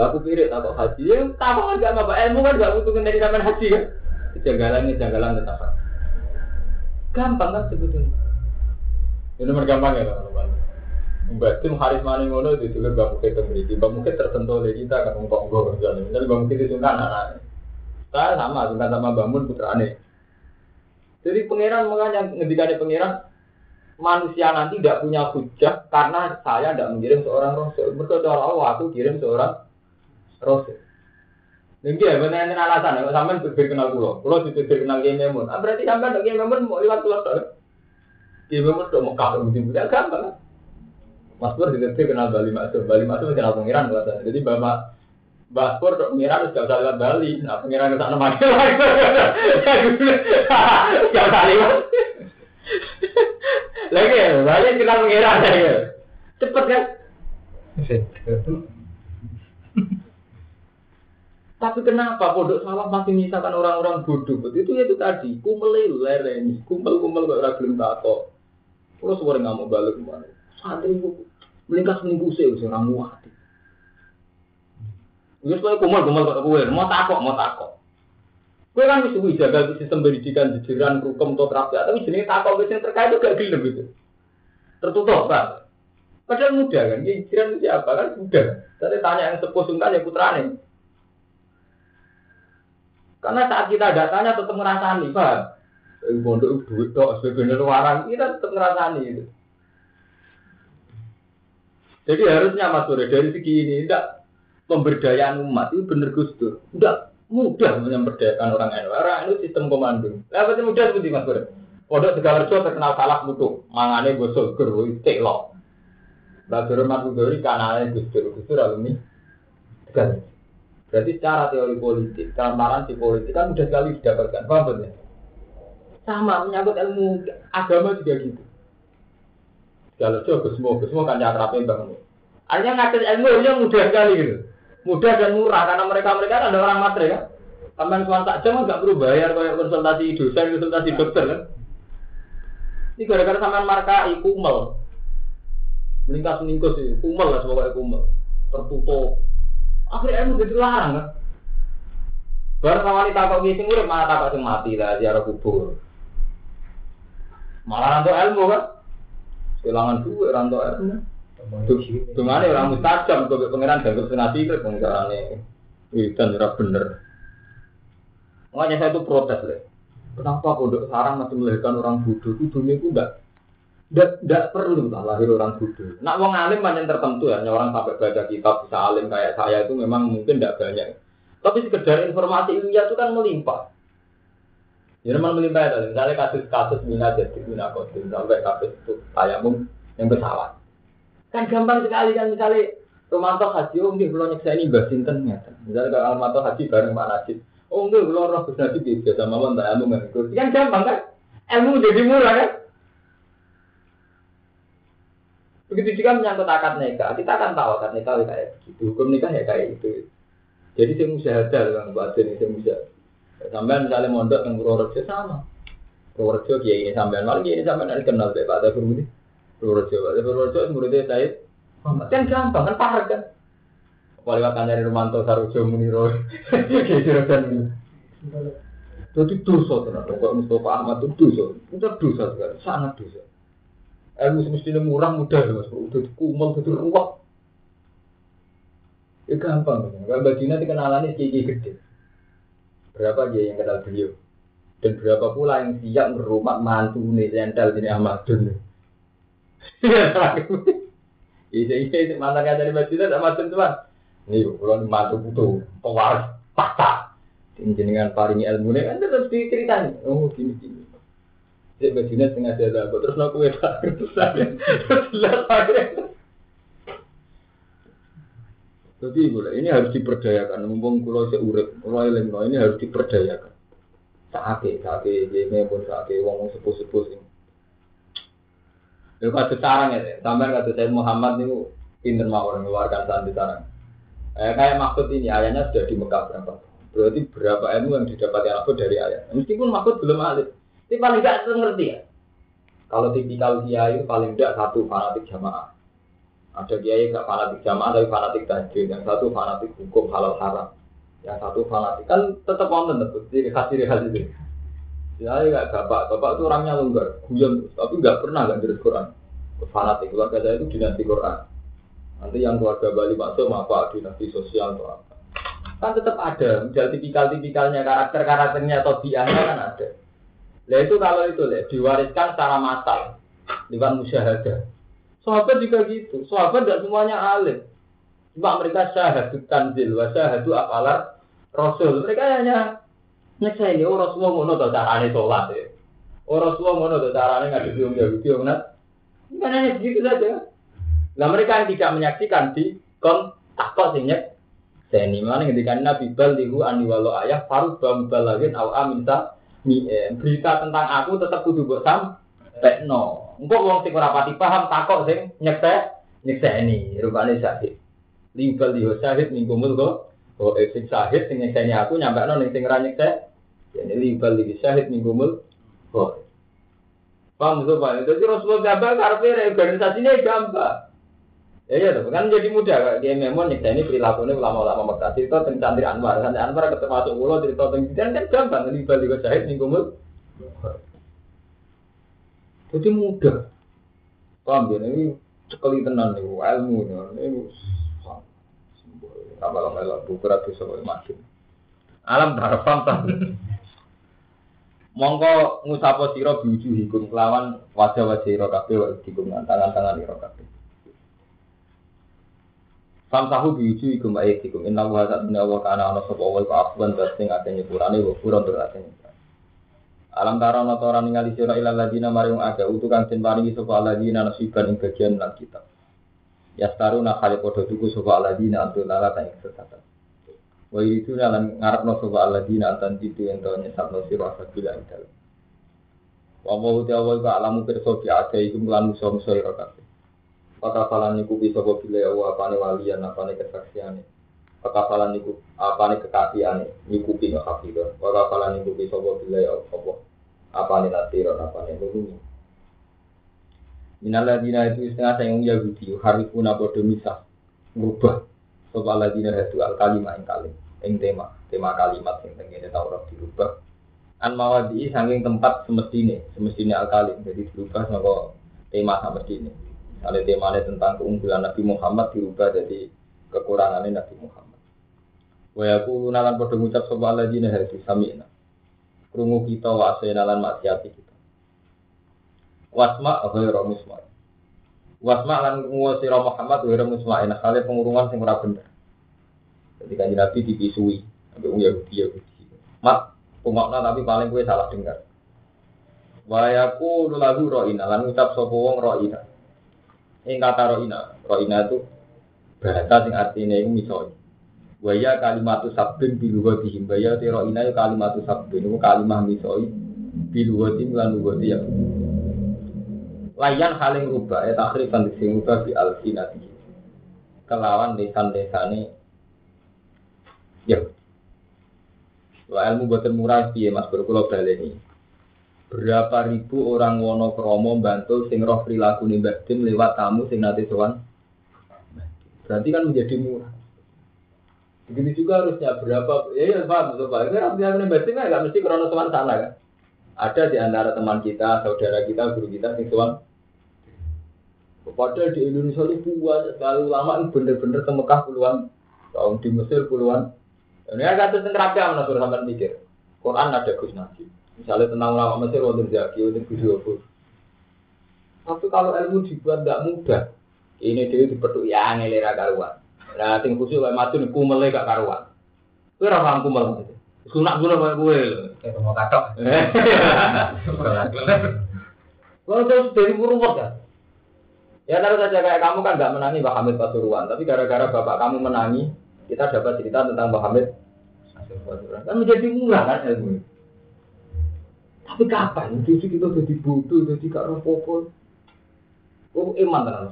aku kira tak haji, ya tahu kan gak apa ilmu kan gak butuh dari zaman haji kan. Kejanggalan kejanggalan tetap. Gampang kan sebetulnya. Ini nomor gampang ya teman-teman. Membatin Haris Mani ngono itu juga Mbak Mukit memiliki. Mbak Mukit tersentuh oleh kita kan untuk gue kerjaan. Misalnya Mbak Mukit itu kan anak Saya sama, suka sama Bangun putra aneh. Jadi pangeran makanya ngendikane pangeran manusia nanti tidak punya hujah karena saya tidak mengirim seorang rasul. Mereka Allah aku kirim seorang Rasul. Nggih, ya, enten alasan nek sampean berbeda kenal kula. Kula ditutur kenal Kiai Memun. Ah berarti sampean Kiai Memun mau liwat kula. Kiai Memun tok Mekah mesti tidak gampang. Mas Pur ditutur kenal Bali Maksud. Bali Maksud kenal pangeran kula. Jadi Bapak Mbak Pur tok pangeran sudah usah liwat Bali. Nah pangeran ke sana mati lagi. Gak usah liwat. Lagi ya, Bali kenal pangeran ya. Cepet kan? Tapi kenapa pondok salah masih misalkan orang-orang bodoh? Itu ya itu tadi, kumel lereni, kumel-kumel kok ora gelem tako. Kulo suwere nggak mau balik ke mana. Santri itu melingkas minggu sih, orang muat. Wis kowe kumul-kumul kok kowe, mau takok, mau takok. Kowe kan wis suwi jaga sistem pendidikan jajaran hukum atau terapi, tapi jenenge takok wis terkait itu gak gelem gitu. Tertutup, Pak. Padahal mudah kan, jiran siapa kan mudah. Tapi tanya yang sepuh sungkan ya putrane. Karena saat kita datanya tetap ngerasani, Pak. Pondok duit tok sebenarnya luaran kita tetap ngerasani itu. Jadi harusnya Mas Sore dari segi ini tidak pemberdayaan umat itu benar Gus Dur. Tidak mudah memberdayakan orang NU. Orang itu sistem komando. Apa mudah seperti Mas Sore? Pondok Tegalrejo terkenal salah mutu, mangane gosok gero lo. Lah Sore Mas Sore kanane Gus Dur, Gus Dur alumni Tegalrejo. Berarti secara teori politik, transparansi politik kan mudah sekali didapatkan. Paham betul? Sama menyangkut ilmu agama juga gitu. Kalau coba semua, semua kan akrabnya bangun. Artinya ngajar ilmu ilmu mudah sekali gitu. Mudah dan murah karena mereka mereka kan ada orang matre kan. Taman tuan tak jam nggak perlu bayar kayak konsultasi dosen, konsultasi dokter kan. Ini gara-gara sampean marka kumel. Meningkas meningkus sih, kumel lah sebagai kumel. Tertutup. Akhirnya ilmu jadi larang kan. Baru sama wanita kok ngisi murid malah takut mati lah ziarah kubur. Malah rantu ilmu kan. Kehilangan duit rantu ilmu. Dengan orang mustajab, gue pengiran ganggu senati itu pengirannya. Itu ora bener. Makanya saya itu protes deh. Kenapa pondok sarang masih melahirkan orang bodoh? Itu dunia itu enggak tidak perlu lah lahir orang bodoh. Nak wong alim banyak tertentu ya, orang sampai baca kitab bisa alim kayak saya itu memang mungkin tidak banyak. Tapi sekedar informasi ilmiah itu kan melimpah. Ya memang melimpah ya, misalnya kasus-kasus mina jadi mina kodim sampai kasus itu tayamum yang pesawat. Kan gampang sekali kan misalnya Romanto Haji, oh nggih kula ini Mbah Sinten ngeten. Misalnya kalau Romanto Haji bareng Pak Najib. Oh nggih kula roh Gus Najib biasa mawon tayamum ngikut. Kan gampang kan? Ilmu jadi murah kan? Begitu juga menyangkut akad nikah, kita akan tahu akad nikah ya kayak begitu, hukum nikah ya kayak itu. Jadi saya musyahadah buat ini saya musyahadah. Sampai misalnya mondok yang Purworejo sama. Purworejo kiai ini sampai malah kiai ini sampai nanti kenal deh Pak Dapur ini. Purworejo, Pak Purworejo muridnya saya. Kan gampang kan parah kan. Lewat dari Romanto Sarujo Muniro. Kiai Juragan ini. Jadi dosa ternyata. Kok Mustafa Ahmad itu dosa. Itu dosa sekali, sangat dosa. Ilmu semestinya murah mudah ya mas, udah kumel, udah ruwet. Ya gampang, kalau Badina dikenalannya kiki gede. Berapa dia yang kenal beliau? Dan berapa pula yang siap merumah mantu nih jentel ini Ahmadun. Iya, iya, mantan kata di Madinah sama tuan. Nih, kalau mantu butuh pewaris fakta. Jenengan paringi ilmu nih kan terus diceritain. Oh, gini gini. Jadi Madinah setengah jasa, terus aku ya terus saya terus Jadi boleh ini harus diperdayakan. Mumpung kulo seurep, kulo eling ini harus diperdayakan. Saake, saake, ini pun saake, wong sepuh sepuh ini. Lalu kata sarang ya, sampai kata saya Muhammad ini pinter mawar mengeluarkan santri sarang. Eh, kayak maksud ini ayahnya sudah di Mekah berapa? Berarti berapa ilmu yang didapatkan aku dari ayah. Meskipun maksud belum alim, tapi paling tidak ngerti ya. Kalau tipikal kiai paling tidak satu fanatik jamaah. Ada kiai gak fanatik jamaah tapi fanatik tajwid. Yang satu fanatik hukum halal haram. Yang satu fanatik kan tetap wonten tetap ciri khas ciri khas itu. Kiai gak bapak, bapak itu orangnya longgar, guyon, tapi nggak pernah gak dari Quran. Fanatik keluarga saya itu dinasti Quran. Nanti yang keluarga Bali masuk apa dinasti sosial atau apa. Kan tetap ada, misal tipikal-tipikalnya, karakter-karakternya atau biangnya kan ada. Nah itu kalau itu deh, diwariskan secara massal lewat musyahadah. Sahabat juga gitu. Sahabat tidak semuanya alim. Cuma mereka syahadu tanzil wa syahadu apalar rasul. Mereka hanya nyeksa ini, oh Rasulullah ngono to carane sholat ya. Oh Rasulullah ngono to carane ngadepi wong Yahudi Ini kan hanya begitu saja. Nah mereka yang tidak menyaksikan di kon takut sing nyek seni mana ketika Nabi bal lihu ani walau ayah faru bam balagin aw eh, berita tentang aku tetap kudu buat sam tekno. Engkau wong sing ora pati paham takok sing nyekte nyekseni rupane syahid. Libal di syahid minggu kok. Oh, eh, sing syahid sing nyekseni aku nyampakno ning sing ora nyekte. Jadi libal di syahid minggu mul. Oh. Paham tuh Pak? Jadi Rasulullah gambar karepe organisasinya gambar. Ya iya tuh, kan jadi mudah. Dia memang nyeksa ini perilakunya ulama-ulama Mekah. Cerita tentang Anwar. Chandri Anwar ketemu masuk ulo cerita tentang Jidan kan gampang. Ini ke Syahid kumul. jadi mudah. Paham ya ini sekali tenan nih ilmu ini ini sama lo melo buku ratus alam darfam tan mongko ngusapo siro biju hikum kelawan wajah wajah kabeh kafe hikum tangan tangan siro kafe Sam sahu biju hikum baik hikum inna wajah inna wa kana ana sebuah wajah akuan dan sing ada nyepurane wajah kurang berarti Alam tara ana ora ningali sira ila ladina mari wong akeh utu kang den paringi sapa ladina nasiban ing bagian lan kitab. Ya staruna kali padha tuku sapa ladina antu lala ta ing sesatan. Wa itu lan ngarepno sapa ladina antan ditu ento nyesatno sira sabila ing dalem. Wa wa ta wa ka alamu pirsa bi ade iku lan musa-musa ira kabeh. Pakafalan niku bisa kok bile wa apane walian apane kesaksiane. Pakafalan niku apane kekasiane niku pi ngakafiro. Pakafalan niku bisa kok bile apa apane natiro apane nulungi. Minal ladina itu setengah sayang Yahudi harifuna podo misah ngubah sapa ladina itu al kalimah ing kalim ing tema tema kalimat sing tengene Taurat dirubah an mawadi saking tempat semestine semestine al kalim jadi dirubah saka tema semestine ada temanya tentang keunggulan Nabi Muhammad dirubah jadi kekurangannya Nabi Muhammad. Wa aku nalan padha ngucap sapa alladzina hadi sami'na. Krungu kita wa asena lan maksiati kita. Wasma ghairu musma. Wasma lan krungu sira Muhammad ghairu ina kale pengurungan sing ora bener. Jadi kan Nabi dipisui sampai wong Yahudi Yahudi. Mat, pungokna tapi paling gue salah dengar. Wa yaku lagu ro'ina lan ngucap sapa wong ro'ina. Ing kata roina, roina itu bahasa sing artinya itu misalnya. Waya kalimatu sabbin bilugatihim. Waya te roina itu kalimatu sabbin. Itu kalimah misalnya bilugatihim lan lugati ya. Layan haling rubah ya takrifan sing rubah bi alsinati. Kelawan desan-desane ya. Wah ilmu buatan murah piye Mas berkulo baleni berapa ribu orang wono kromo bantu sing roh perilaku nih lewat tamu sing nanti sowan berarti kan menjadi murah begitu juga harusnya berapa ya ya pak kan perilaku nih batin kan nggak mesti krono sowan sana kan ada di antara teman kita saudara kita guru kita sing sowan Padahal di Indonesia ini banyak sekali ulama ini bener-bener ke Mekah puluhan tahun di Mesir puluhan. Ini agak tentang rakyat mana sampai mikir. Quran ada Gus Najib. Misalnya tentang ulama Mesir, wonten Zaki, wonten video pun. Tapi kalau ilmu dibuat tidak mudah, ini dia dipetuk ya ngelera karuan. Nah, ting khusus kayak matu nih kumel gak karuan. Kue orang kumel. Sunak gula kayak gue. Kayak mau katok. Kalau terus dari burung kan? Ya taruh saja kayak kamu kan nggak menangi Mbak Hamid Pasuruan, tapi gara-gara bapak kamu menangi, kita dapat cerita tentang Mbak Hamid Pasuruan. Kan menjadi murah kan ilmu. Tapi kapan? Jadi kita jadi bodoh, jadi gak roh. Oh, iman tenan.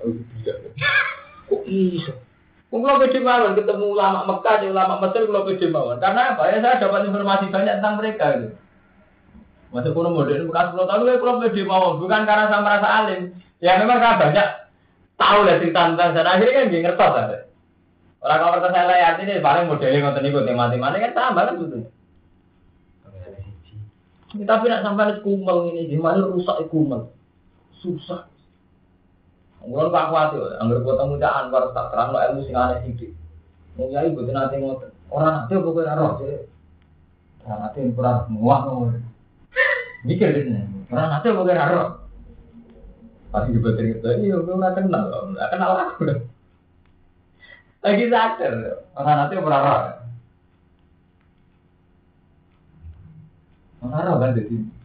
Kok iso? Kalau pede mawon ketemu ulama Mekah, ulama Mesir kalau pede mawon. Karena apa? Ya saya dapat informasi banyak tentang mereka gitu. Masuk kuno modern bekas 10 tahun, ya kalau pede mawon. Bukan karena saya merasa alim. Ya memang kan banyak tahu lah cerita tentang sana. Akhirnya kan dia ngertos ada. Orang kalau saya lihat ini paling modelnya ngonten ibu temati-temati kan sama kan gitu. Tapi nak sampai kumel ini, gimana rusak kumel? Susah. Ngulon pak kuat ya, anggar ketemu cak Anwar tak terang ilmu sing aneh sidik. Mengyai butuh nanti ngotot. Orang nanti apa kau roh sih? Orang nanti kurang muak ngomong. Mikir deh, orang nanti apa kau roh? Pasti dibetul gitu, iya gue nggak kenal, nggak kenal aku. Lagi sadar, orang nanti apa roh? Mana kan jadi.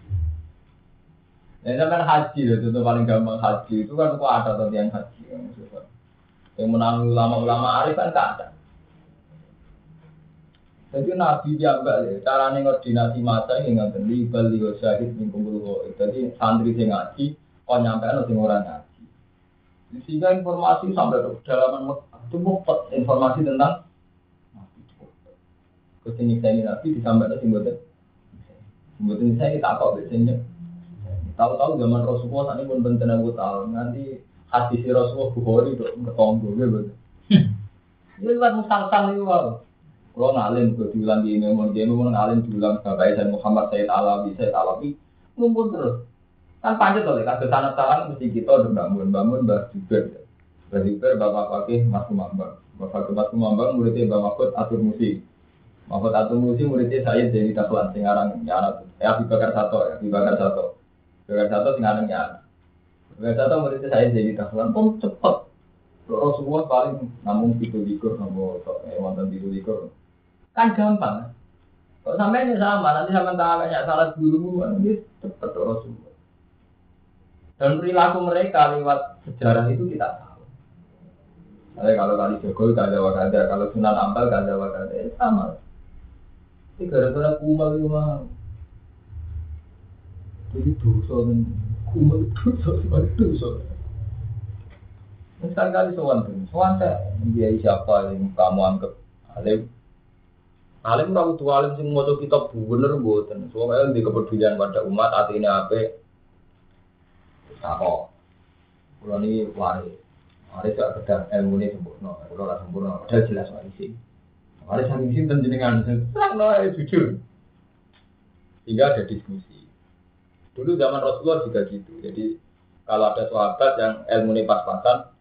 Ya kan haji itu tuh paling gampang haji itu kan kok ada tadi yang haji yang maksudnya. Yang menang ulama-ulama arif kan tak ada. Jadi Nabi diambil ya, cara koordinasi masa ini nggak beli beli syahid kumpul Jadi santri sing ngaji, kau nyampe nanti orang ngaji. Sehingga informasi sampai ke dalaman itu mumpet informasi tentang. Ke sini saya Nabi disampaikan sing buatan Mungkin saya tak kok biasanya. Tahu-tahu zaman Rasulullah saat ini pun benten aku tahu. Nanti hadis Rasulullah Bukhari kok ketombo gitu. Ini lewat musal-sal itu wow. Kalau ngalim gue diulang di ini, mau dia mau ngalim diulang bapak saya Muhammad Said Alawi, Said Alawi, ngumpul terus. Kan panjat oleh kasus tanah tanah mesti kita udah bangun bangun bah juga. Bah juga bapak pakai Mas Kumambang, bapak Mas Kumambang muridnya bapak Mahfud atur musik. Mahfud atur musik muridnya saya jadi taklan singarang nyara. Ya Abi Bakar Sato ya, Abi Bakar Sato. Bakar Sato singarang nyara. Bakar Sato muridnya saya jadi taklan pun cepet. Rasulullah paling namun tiga namun wonten tiga likur. Kan gampang. Kalau sampai ini sama, nanti sama tak banyak salah guru, nanti cepet Rasulullah. Dan perilaku mereka lewat sejarah itu kita tahu. Jadi kalau kali Jokowi ada wakada, kalau Sunan Ampel ada wakada, ya sama. Ini gara-gara kumal itu mah. Jadi dosa dan kumal itu dosa, dosa. Misal kali sowan tuh, sowan saya biayai siapa yang kamu anggap alim. Alim rawu tuh alim sing mau kitab bener buatan. Soalnya di kepedulian pada umat artinya apa? Sako. Kalau ini waris, waris gak kedar ilmu ini sempurna. Kalau nggak sempurna, padahal jelas waris sih. Waris yang sini dan jenengan terang jujur. Hingga ada diskusi. Dulu zaman Rasulullah juga gitu. Jadi kalau ada sahabat yang ilmu ini pas-pasan,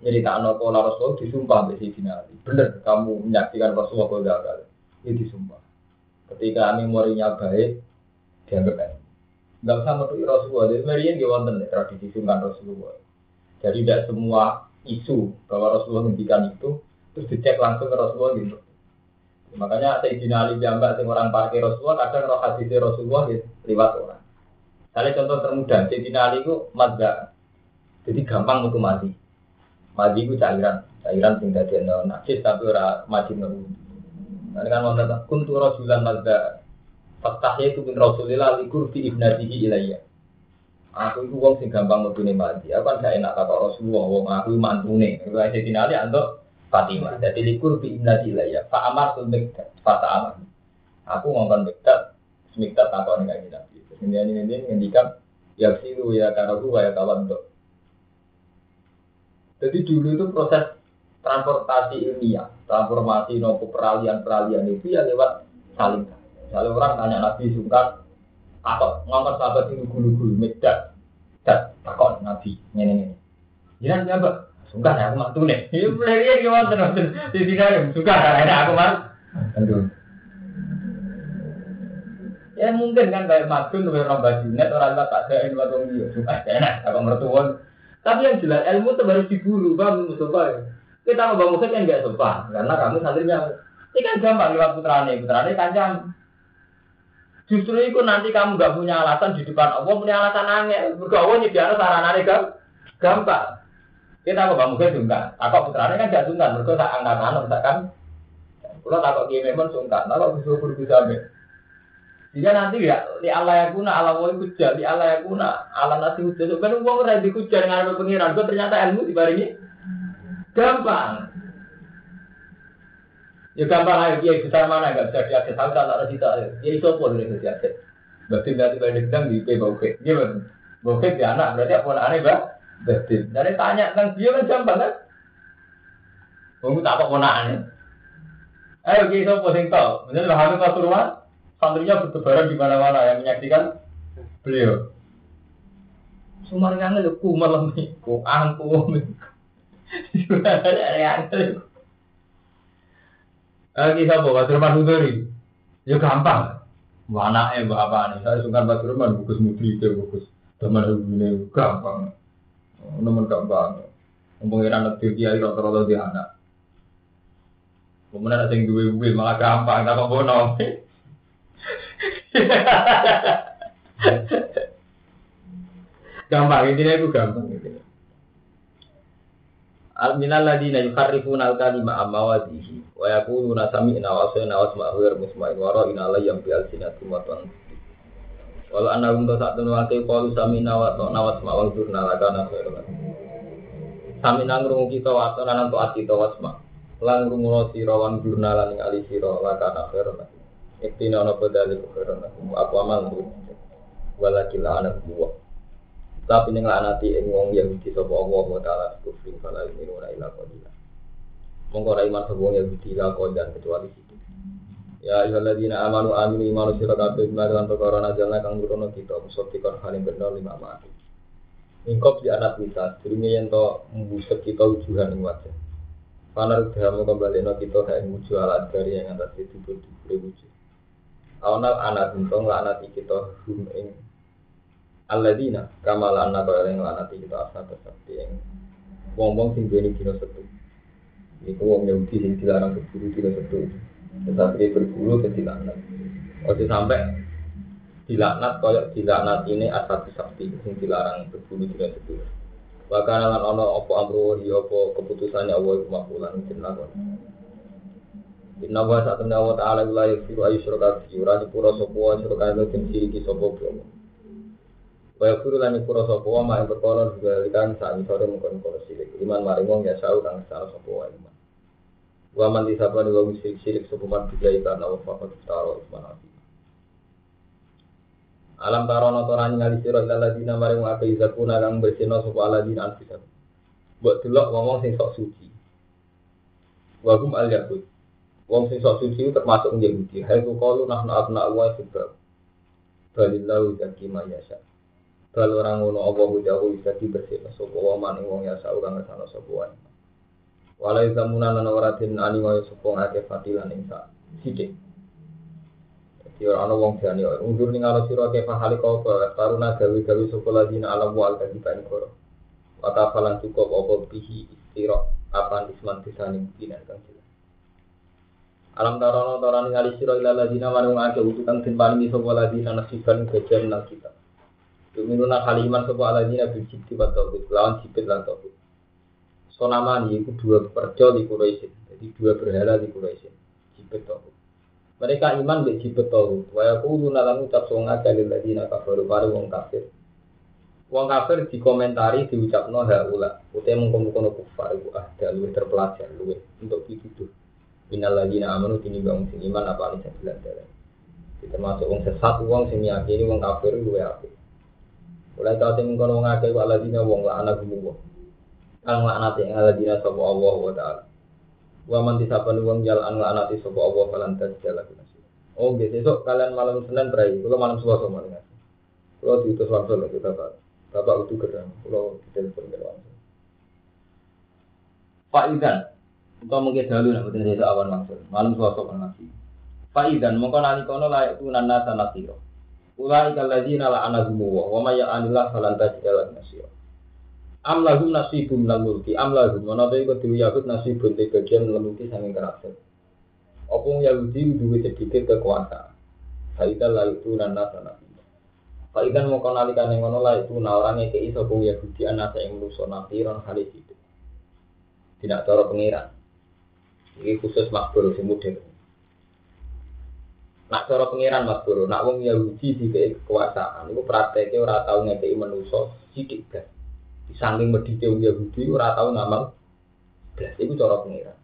cerita anak pola Rasul disumpah Sayyidina Ali. Bener, kamu menyaksikan Rasulullah gagal. Ini disumpah. Ketika memorinya baik, dianggap baik. Enggak usah menuhi Rasulullah. Jadi Marian dia wonten tradisi sungkan Rasulullah. Jadi tidak semua isu bahwa Rasulullah ngendikan itu terus dicek langsung ke Rasulullah gitu. Makanya Sayyidina Ali jambak orang parkir Rasulullah kadang roh hadisnya Rasulullah gitu, lewat orang. Misalnya contoh termudah, Sayyidina Ali itu mazda. Jadi gampang untuk mati. Madi itu cairan, cairan sing dadi ana najis tapi ora mati ngeru. Nah, kan wonten kuntu rasulan mazda. Fatahya itu bin Rasulillah likur fi ibnatihi ilayya. Aku itu wong sing gampang mletune mati. Aku kan gak enak kata Rasulullah wong aku mantune. Iku aja dinali antuk Fatimah. Jadi likur fi ibnati ilayya. Fa amar tul miktat. Fa. Aku ngomong miktat, miktat takon ning Nabi. Ini ini ngendikan ya silu ya karahu ya kawan untuk jadi dulu itu proses transportasi ilmiah, transformasi nopo peralihan-peralihan itu ya lewat saling. Kalau orang tanya Nabi sungkan, apa ngangkat sahabat ini gulu-gulu medak, dan takon Nabi ini ini. Jangan siapa? Sungkan ya aku mantu nih. Ini mulai gimana terus? Di sini sungkan ya aku mah. Ya mungkin kan kayak madun, kayak orang bajunet, orang tak ada yang orang dia. Suka enak, aku mertuan. Tapi yang jelas ilmu itu harus diburu, bang Mustafa. Kita mau bangun kan nggak sopan, karena kamu santrinya. Ini kan gampang lewat putrane, putrane kancam. Justru itu nanti kamu nggak punya alasan di depan Allah, punya alasan. Bergaul nih biar saranane kan gampang. Kita mau bangun kan sungkan. Aku putrane kan gak sungkan, mereka tak angkat misalkan. Kalau takut dia memang sungkan, kalau bisa berbisa jika nanti ya di yang guna, Allah mau kuja, di Allah yang guna, Allah nasi kuja. Sebenarnya uang udah dikuja dengan pengiran, gue ternyata ilmu di ini gampang. Ya gampang aja, dia besar mana nggak bisa diakses, tahu tak ada cita, ya itu pun bisa diakses. Berarti berarti berarti sedang di IP bauke, gimana? Bauke di anak berarti apa aneh bah? Berarti dari tanya tentang dia kan gampang kan? Kamu tak apa ponaan Ayo kita posting tau, bener lah kami pasuruan, santrinya bertebaran di mana-mana yang menyaksikan beliau. Sumar ngangel lu kumal nih, ku angku. Lagi siapa? Batur Manudori. Ya gampang. Mana eh bapak nih? Saya suka Batur Man, bagus mutri itu bagus. Teman ini gampang. Nomor gampang. Ngomongin anak dia, rata-rata dia anak. Kemudian ada yang duwe-duwe malah gampang, tak kok bono. Gampang intinya itu gampang gitu. Al minal ladina yukharrifuna al kalima amma wadihi wa yaquluna sami'na wa asayna wa asma'u ghayr musma'in wa ra'ina la yam bi alsinatum wa tan untuk saat itu nanti kalau sami'na wa ta'na wa asma'u wa dzurna la kana khairan Sami'na ngrungu kita wa ta'na lan ta'at kita wa asma' lan ngrungu sira wan dzurna lan ing ali sira la kana khairan Iktina ana badali khairan aku amal tu. Walakila anak buah. Tapi ning lanati ing wong Yahudi sapa Allah wa taala kufri fala yu'minuna illa qalila. Mongko ora iman sapa wong Yahudi la kodan kecuali situ. Ya ayyuhalladzina amanu aminu imanu sira kabeh lan perkara najalna kang nurono kita musaddiqan halim bener lima mati. Ingkop di anak kita, durunge yen to mbusek kita wujuhan ing wajah. Panar kembali no kita kayak wujud alat dari yang atas itu diberi wujud. Awnal anak untung laknat kita hum ing Alladzina kama lana kaya yang lanati kita asal sakti yang wong-wong sing duweni dina setu. Iku wong Yahudi sing dilarang berburu dina setu. Tetapi berburu ke dilaknat. Ojo sampai dilaknat kaya dilaknat ini asal sakti sing dilarang berburu dina setu. Bahkan lan ana apa amru ya apa keputusannya Allah iku makbulan mungkin lakon. Inna wa sa'atna wa ta'ala la yaghfiru ayyushraka bihi ora dipura sapa wa syuraka lan siriki sapa Allah. Kaya guru lan iku rasa apa mak perkara juga kan sak sore mungkin kono silik. Iman mari wong ya sau kang salah sapa wae iman. Wa man disapa ni wong sirik sirik sapa man dijai karena wa fa taro iman ati. Alam tarono to rani ngali sira ila ladina mari wong akeh zakuna kang bersino sapa aladina anfisa. Mbok delok ngomong sing sok suci. Wa hum al yahud. Wong sing sok suci termasuk Yahudi. Hai ku qalu nahnu abna wa sebab. Balillahu zaki ma yasha. Kalau orang ngono apa jauh bisa dibersih sapa wa maning wong ya sak kang ngesano sapa wae. Walai zamunan ana ora den ani wae sapa ngake fatilan ing sak sithik. Dadi ora ana wong jane undur ning ala sira ke fahali kau taruna gawe-gawe sapa ladina alam wal kadiban koro. Wata falan cukup apa bihi istira apa isman disaning dinan kang. Alam tarono taran ngali sira ila ladina marung ake utukan den paringi sapa ladina nasiban gajian nang kita. Tuminuna kaliman sopo ala dina bil jibti wa tauhid lawan jibit lan tauhid. Sonamani itu dua perjo di Quraisy. Jadi dua berhala di Quraisy. Jibit tauhid. Mereka iman di jibit tauhid. Wa yaquluna lan ucap sing akeh lil ladina kafaru baru wong kafir. Wong kafir dikomentari diucapno haula. Utai mengkono-kono kufar iku ahda terpelajar luwih untuk dituduh. Minal ladina amanu tinimbang sing iman apa nih bilang dalan. Termasuk wong sesat wong sing yakini wong kafir luwih apik. Mulai tahu sing kono wong akeh wa ladina wong la anak gumu. Kang laknati ing ladina sapa Allah wa taala. Wa man disapan wong jal an laknati sapa Allah falan kunasi. Oh, nggih besok kalian malam Senin berai, kula malam Selasa malam. Kula diutus langsung lho kita Pak. Bapak utuh gerang, kula ditelepon langsung. Pak Idan, Engkau mungkin dahulu nak betul desa awan langsung. Malam Selasa kan nasi. Pak Idan, mongko nalikono layak tunan nasa nasiro. Ulai kaladzina la'anahum wa wa may ya'anillah falan tajid lahu nasira. Am lahum nasibum minal mulki am lahum ana ta iku dhewe Yahud nasibun te bagian minal mulki sanging kerajaan. Apa Yahudi duwe sedikit kekuasaan. Faida la itu nana sana. Faidan mau kau nalikane ngono lah itu na orang ngekei sapa Yahudi anak yang menuso nafiron kali itu. Tidak cara pengiran. Ini khusus makbul modern. Nak cara pengiran Mas Bro, nak wong Yahudi di kekuasaan, itu prakteknya ora tau ngekei manusa sithik kan. Di samping medhite wong Yahudi ora tau ngamal blas itu cara pengiran.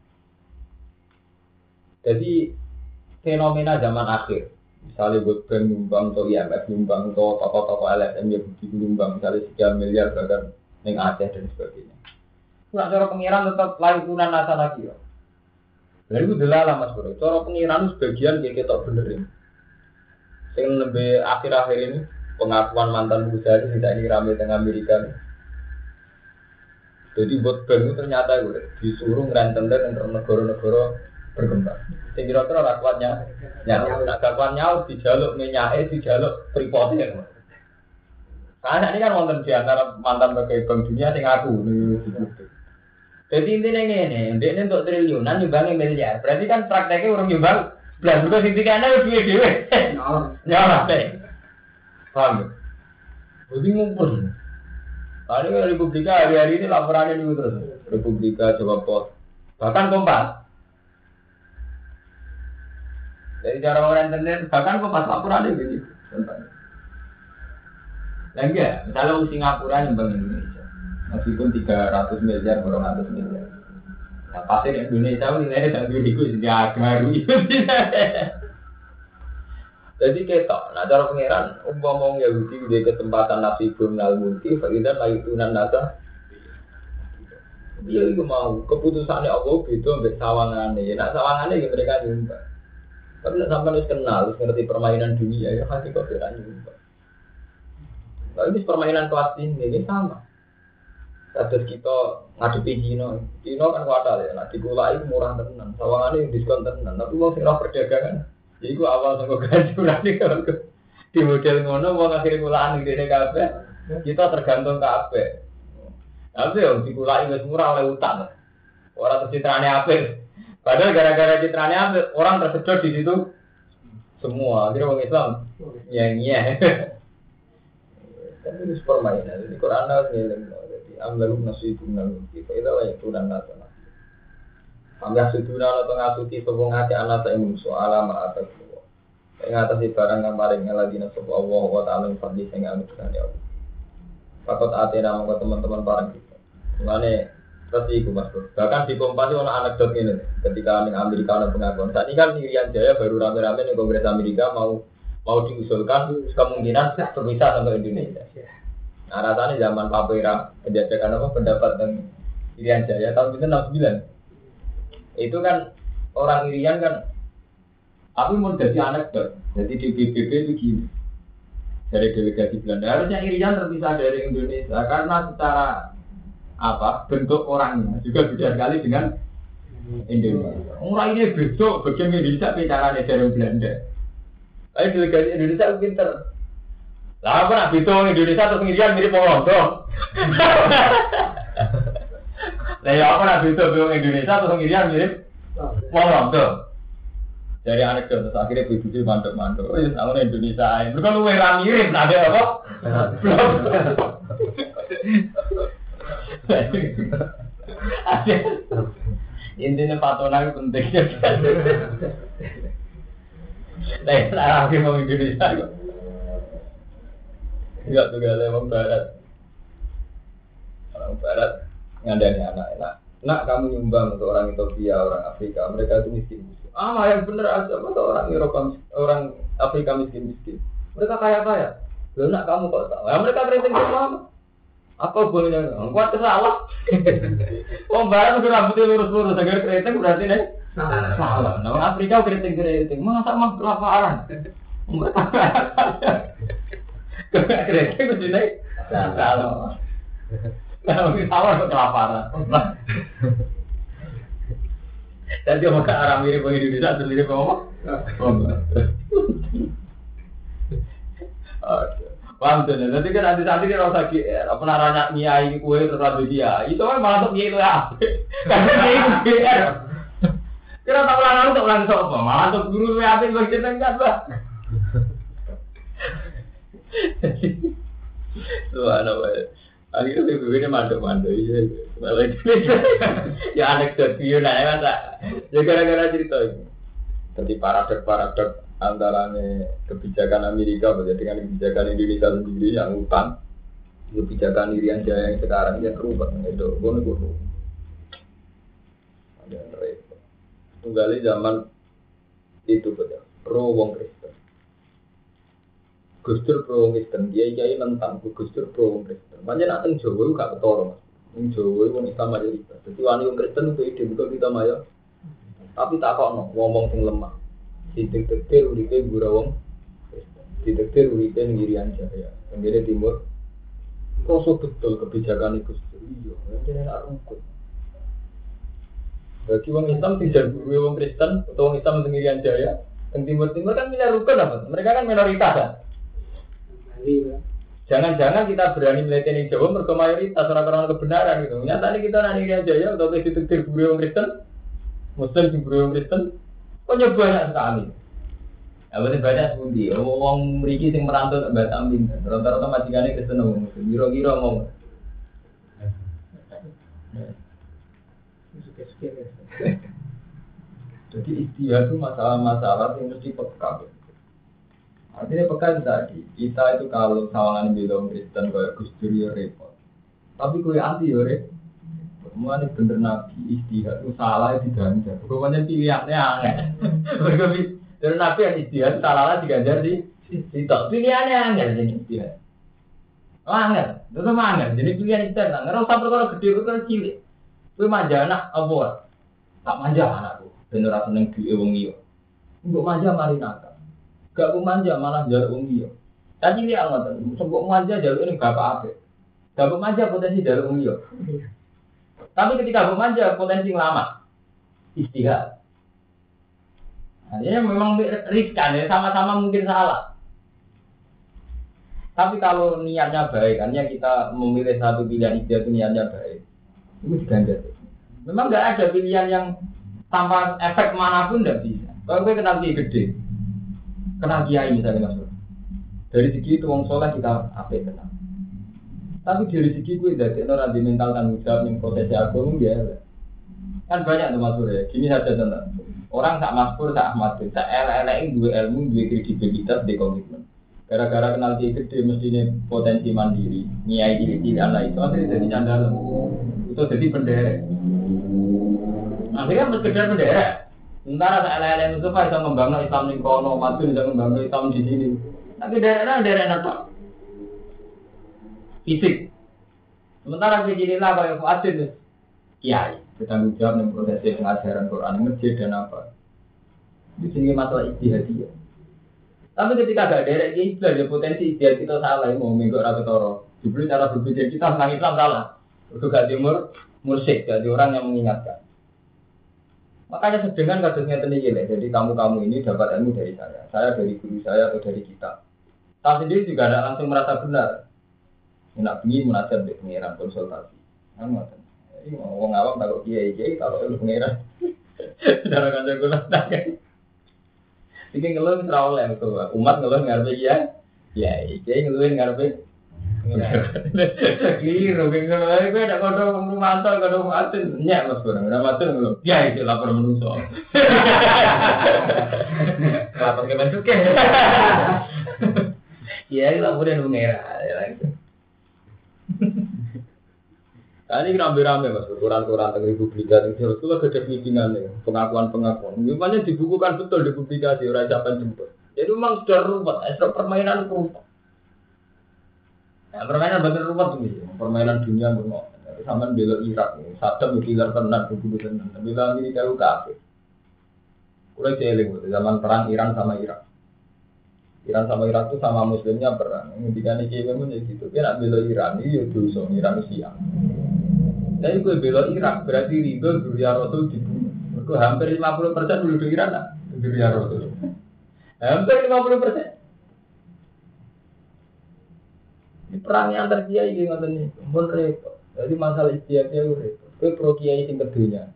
Jadi fenomena zaman akhir, misalnya buat brand nyumbang atau IMF nyumbang atau toko-toko LSM Yahudi nyumbang misalnya sekian miliar bahkan yang Aceh dan sebagainya. Nak cara pengiran tetap lain tunan nasa lagi ya. Lalu itu delala mas bro. Cara pengiran sebagian kayak kita benerin. Yang lebih akhir-akhir ini pengakuan mantan busa ini tidak ini rame tengah Amerika. Jadi buat bank ternyata gue disuruh ngerantem dan negara-negara berkembang. Saya kira-kira rakwatnya nyawa. Nah kakuannya dijaluk minyak, dijaluk freepotnya. Karena ini kan wonten di antara mantan bagai bank dunia sing aku nih. Jadi intinya ini, ini untuk triliunan nyumbangnya miliar. Berarti kan prakteknya orang nyumbang belas juga sing tiga lebih dewe. Nyala deh. Paham? Jadi ngumpul. Tadi Republika hari-hari ini laporannya ini terus. Republika coba pos. Bahkan kompas. Jadi cara orang internet bahkan kompas laporannya begini. Dan enggak, misalnya Singapura nyumbang Indonesia meskipun 300 miliar, 200 miliar. Nah, pasti Indonesia nilainya dan dulu itu sudah baru. Jadi kita, nah cara pangeran, umpama Yahudi di kesempatan nasibum nal mulki, faidan la yutunan nasa. Dia itu mau keputusannya Allah gitu ambil sawangannya. Ya, nak sawangannya ya mereka nyumbang. Tapi nak sampai harus kenal, harus ngerti permainan dunia ya hati kok tidak nyumbang. Nah ini permainan kelas ini, ini sama. Kasus kita ngadepi Cina, Cina kan kuatal ya, nah digulai murah tenan, sawangannya diskon tenan, tapi mau sirah perdagangan. Jadi gua awal nunggu gaji nanti kalau di model ngono mau akhirnya kulaan di kafe, kita tergantung kafe. Tapi yang dikulai wis murah oleh utang. Orang tercitranya apa? Padahal gara-gara citranya apa? Orang tersedot di situ semua. Akhirnya orang Islam nyanyi. Tapi itu permainan. Jadi Quran harus. Jadi ambalum nasibum nalum kita. Itu lah yang turan nasa. Sampai suduna atau ngasuti sebung hati anak tak ingin soal ma atas semua. Yang atas barang yang paling ngeladina sebuah Allah wa ta'ala yang fadli sehingga anugerah ya Allah. Fakot atena mongko teman-teman bareng kita. Mulane terus iku Mas. Bahkan di Kompas itu ada anekdot ini ketika di Amerika ada pengakuan. Saat ini kan Irian Jaya baru rame-rame di Kongres Amerika mau mau diusulkan kemungkinan berpisah sama Indonesia. Nah rasanya zaman Pak Pera penjajakan apa pendapat dan Irian Jaya tahun itu 69. Itu kan orang Irian kan tapi mau jadi anekdot. Jadi di PBB itu gini dari delegasi Belanda harusnya Irian terpisah dari Indonesia karena secara apa bentuk orangnya juga beda sekali dengan Indonesia. Orang ini beda, bagian Indonesia bicara dari Belanda. Tapi delegasi Indonesia pinter. Lah apa nak beda Indonesia terus ngirian mirip orang dong. Lah ya apa nak beda Indonesia terus ngirian mirip orang dong. Dari anekdot terus akhirnya sih mantuk-mantuk. Oh, ya sama Indonesia. Mereka lu yang mirip, nah ada apa? Intinya patonan penting. Nah, lagi mau Indonesia. Enggak tuh gak orang barat. Orang barat ngandani anak enak. Nak kamu nyumbang untuk orang Ethiopia, orang Afrika, mereka itu miskin. Ah, yang bener aja, masa orang Eropa, orang Afrika miskin miskin. Mereka kaya kaya. Lalu nak kamu kok tahu? Ya mereka keriting semua. Apa bolehnya? Kuat salah. Oh, barang udah rambutnya lurus-lurus, agar keriting berarti nih. Salah. Nah, Afrika keriting keriting, masa mah kelaparan. Enggak keriting kudu nih. Salah. Kalau salah kelaparan. Dan dia mau ke arah mirip Indonesia, terus mirip apa? Paham tuh, nanti kan nanti nanti kan rasa GR, apa naranya nyai kue terus ada dia, itu kan malah tuh nyai itu ya, karena nyai itu GR. Kira tak ulang ulang tak ulang apa, malah tuh guru apa bagi kita enggak lah. Apa? Akhirnya mandek-mandek, iya. Ya anekdot, iya nah, masa. Ya gara-gara cerita ini. Jadi paradok-paradok antara kebijakan Amerika dengan kebijakan Indonesia sendiri yang utang kebijakan Irian Jaya yang sekarang yang rubah itu gue gue ada repot tunggali zaman itu betul pro wong Kristen Gustur pro Kristen dia kiai tentang Gustur pro wong Kristen. Macam nak teng Jawa gak ketoro mas. Jawa wong Islam mayoritas jadi wani Kristen itu ide bukan kita maya. Tapi tak kok no ngomong sing lemah. Ditektir uripe gura wong ditektir uripe ngirian jaya tenggine timur. Rasa betul kebijakan itu iya, ini enak rukun. Bagi wong Islam tidak guru wong Kristen atau wong Islam tenggirian jaya, timur timur kan milih rukun? Mereka kan minoritas kan. Jangan-jangan kita berani melihat Jawa mereka mayoritas orang-orang kebenaran gitu. Nyatanya kita nanti jaya atau kita ditektir guru wong Kristen, Muslim di guru wong Kristen, Kok banyak sekali. Ya berarti banyak sepundi. Wong mriki sing merantau tak Batam. Rata-rata majikane Kristen wong muslim. Kira-kira ngomong. Jadi istilah itu masalah-masalah yang mesti peka. Artinya peka tadi, kita itu kalau sawangan bilang Kristen kayak Gus Dur ya repot. Tapi kue anti ya repot. Mulai bener nabi istihad itu salah di ganja. Pokoknya pilihannya aneh. Terus Nabi yang istihad salah diganjar di sitok. Pilihannya angel jadi istihad. Angel, itu mah angel. Jadi pilihan istihad. Nah, nggak usah perkara gede, perkara cilik. Kue manja anak apa? Tak manja anakku. Bener rasa neng duwe wong iyo. Mbok manja mari nakal. Gak ku manja malah jaluk wong iyo. Tadi dia ngoten, sebab manja jaluk ini bapak apa? Gak manja potensi jaluk wong iyo. Tapi ketika manja potensi lama. Istihad. Artinya memang riskan ya, sama-sama mungkin salah. Tapi kalau niatnya baik, artinya kita memilih satu pilihan itu niatnya baik, itu diganjar. Memang nggak ada pilihan yang tanpa efek mana pun tidak bisa. Kalau gue kenal gede, kenal kiai misalnya mas Dari segi itu wong soleh kita apa kenal. Tapi dari segi gue dari orang di mental tanggung jawab yang prosesi aku ya. Kan banyak tuh mas ya. Gini saja tentang Orang tak maskur, tak ahmad, tak elek dua ilmu, dua kredibilitas, di komitmen. Gara-gara kenal dia gede, mestinya potensi mandiri, niai diri tidak lah itu, akhirnya jadi candal. Itu jadi bendera. Akhirnya sekedar bendera. Sementara tak elek-elek itu bisa membangun Islam di kono, maju bisa membangun Islam di sini. Tapi daerah daerah apa? Fisik. Sementara kejadian lah kayak Fuadin, kiai bertanggung jawab dengan proses pengajaran Quran masjid dan apa itu sini masalah istihadiyah tapi ketika ada derek ini ada potensi istihad kita salah mau minggu rata toro dibeli cara berpikir kita tentang Islam salah untuk gak timur mursik jadi orang yang mengingatkan makanya sedengan kasusnya tinggi jadi kamu kamu ini dapat ilmu dari saya saya dari guru saya atau dari kita saya sendiri juga ada langsung merasa benar Nak ingin menasihat di pengiran konsultasi. Nah, Wong awam kalau kiai kiai kalau lu pengiran. Cara kan jago nanti. Iki ngeluh ora oleh Umat ngeluh ngarepe ya. Ya, kiai ngeluh ngarepe Keliru, kalau gue ada kodok mantau, kodok matin, nyak mas kurang, udah matin belum? Ya itu lapor menuso. Lapor ke masuk ke? Ya, laporin mengira, ya itu. Nah, ini rame-rame mas, koran-koran tentang publikasi itu itu lah ada pimpinan nih, pengakuan-pengakuan. Memangnya dibukukan betul di publikasi orang siapa jemput. Jadi memang sudah sudah permainan ruwet. Nah, permainan betul ruwet tuh permainan dunia bermau. Sama bela Irak, Saddam bilang tenang, begitu tenang. Bilang ini kalau kafe. Udah celing, zaman perang Iran sama Irak. Iran sama Irak itu sama Muslimnya perang. Ketika cewek pun jadi gitu. Nak bela Iran, ini ya dosa, Iran siang. Tapi gue bela Irak berarti ridho Duria Rasul dibunuh. Mereka hampir 50 persen dulu di Iran lah, Duria Rasul. Hampir 50 persen. Ini perang yang terjadi ini ngoten nih, pun repot. Jadi masalah istiadatnya itu repot. Gue pro kiai sing kedunya,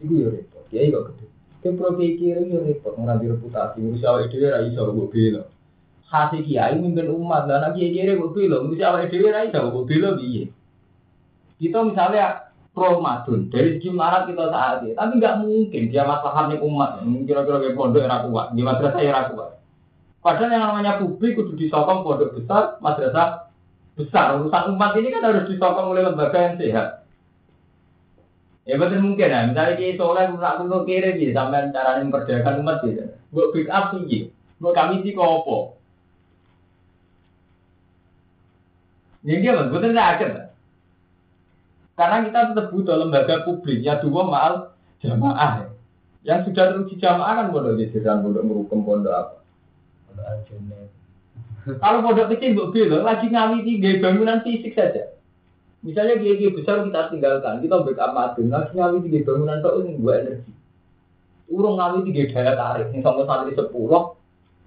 itu ya repot. Kiai kok gede. Gue pro kiai kiri ya repot, ngeranti reputasi. Ngurus awal itu ya iso gue bela. Kiai mimpin umat, dan kiai kiri gue bela. Awal itu ya iso gue bela. Kita misalnya pro madun dari segi marat kita saat ini, tapi nggak mungkin dia masalahnya umat. Kira-kira kayak pondok era kuat, di madrasah era kuat. Padahal yang namanya publik kudu disokong pondok besar, madrasah besar. Urusan umat ini kan harus disokong oleh lembaga yang sehat. Ya betul mungkin ya, misalnya kita soleh nak kuno kiri gitu, sampai cara memperdayakan umat gitu. Buat pick up tinggi, buat kami sih kopo. Jadi dia betul tidak akan. Karena kita tetap butuh lembaga publik ya dua mal jamaah ya. Yang sudah teruji jamaah kan pondok jajaran, pondok merukem, pondok apa. Kalau pondok kecil mbok bilang lagi ngawi tiga bangunan fisik saja. Misalnya gigi besar kita tinggalkan, kita backup madun, lagi ngawi tiga bangunan itu ini dua energi. Urung ngawi tiga daya tarik, yang sama santri sepuluh,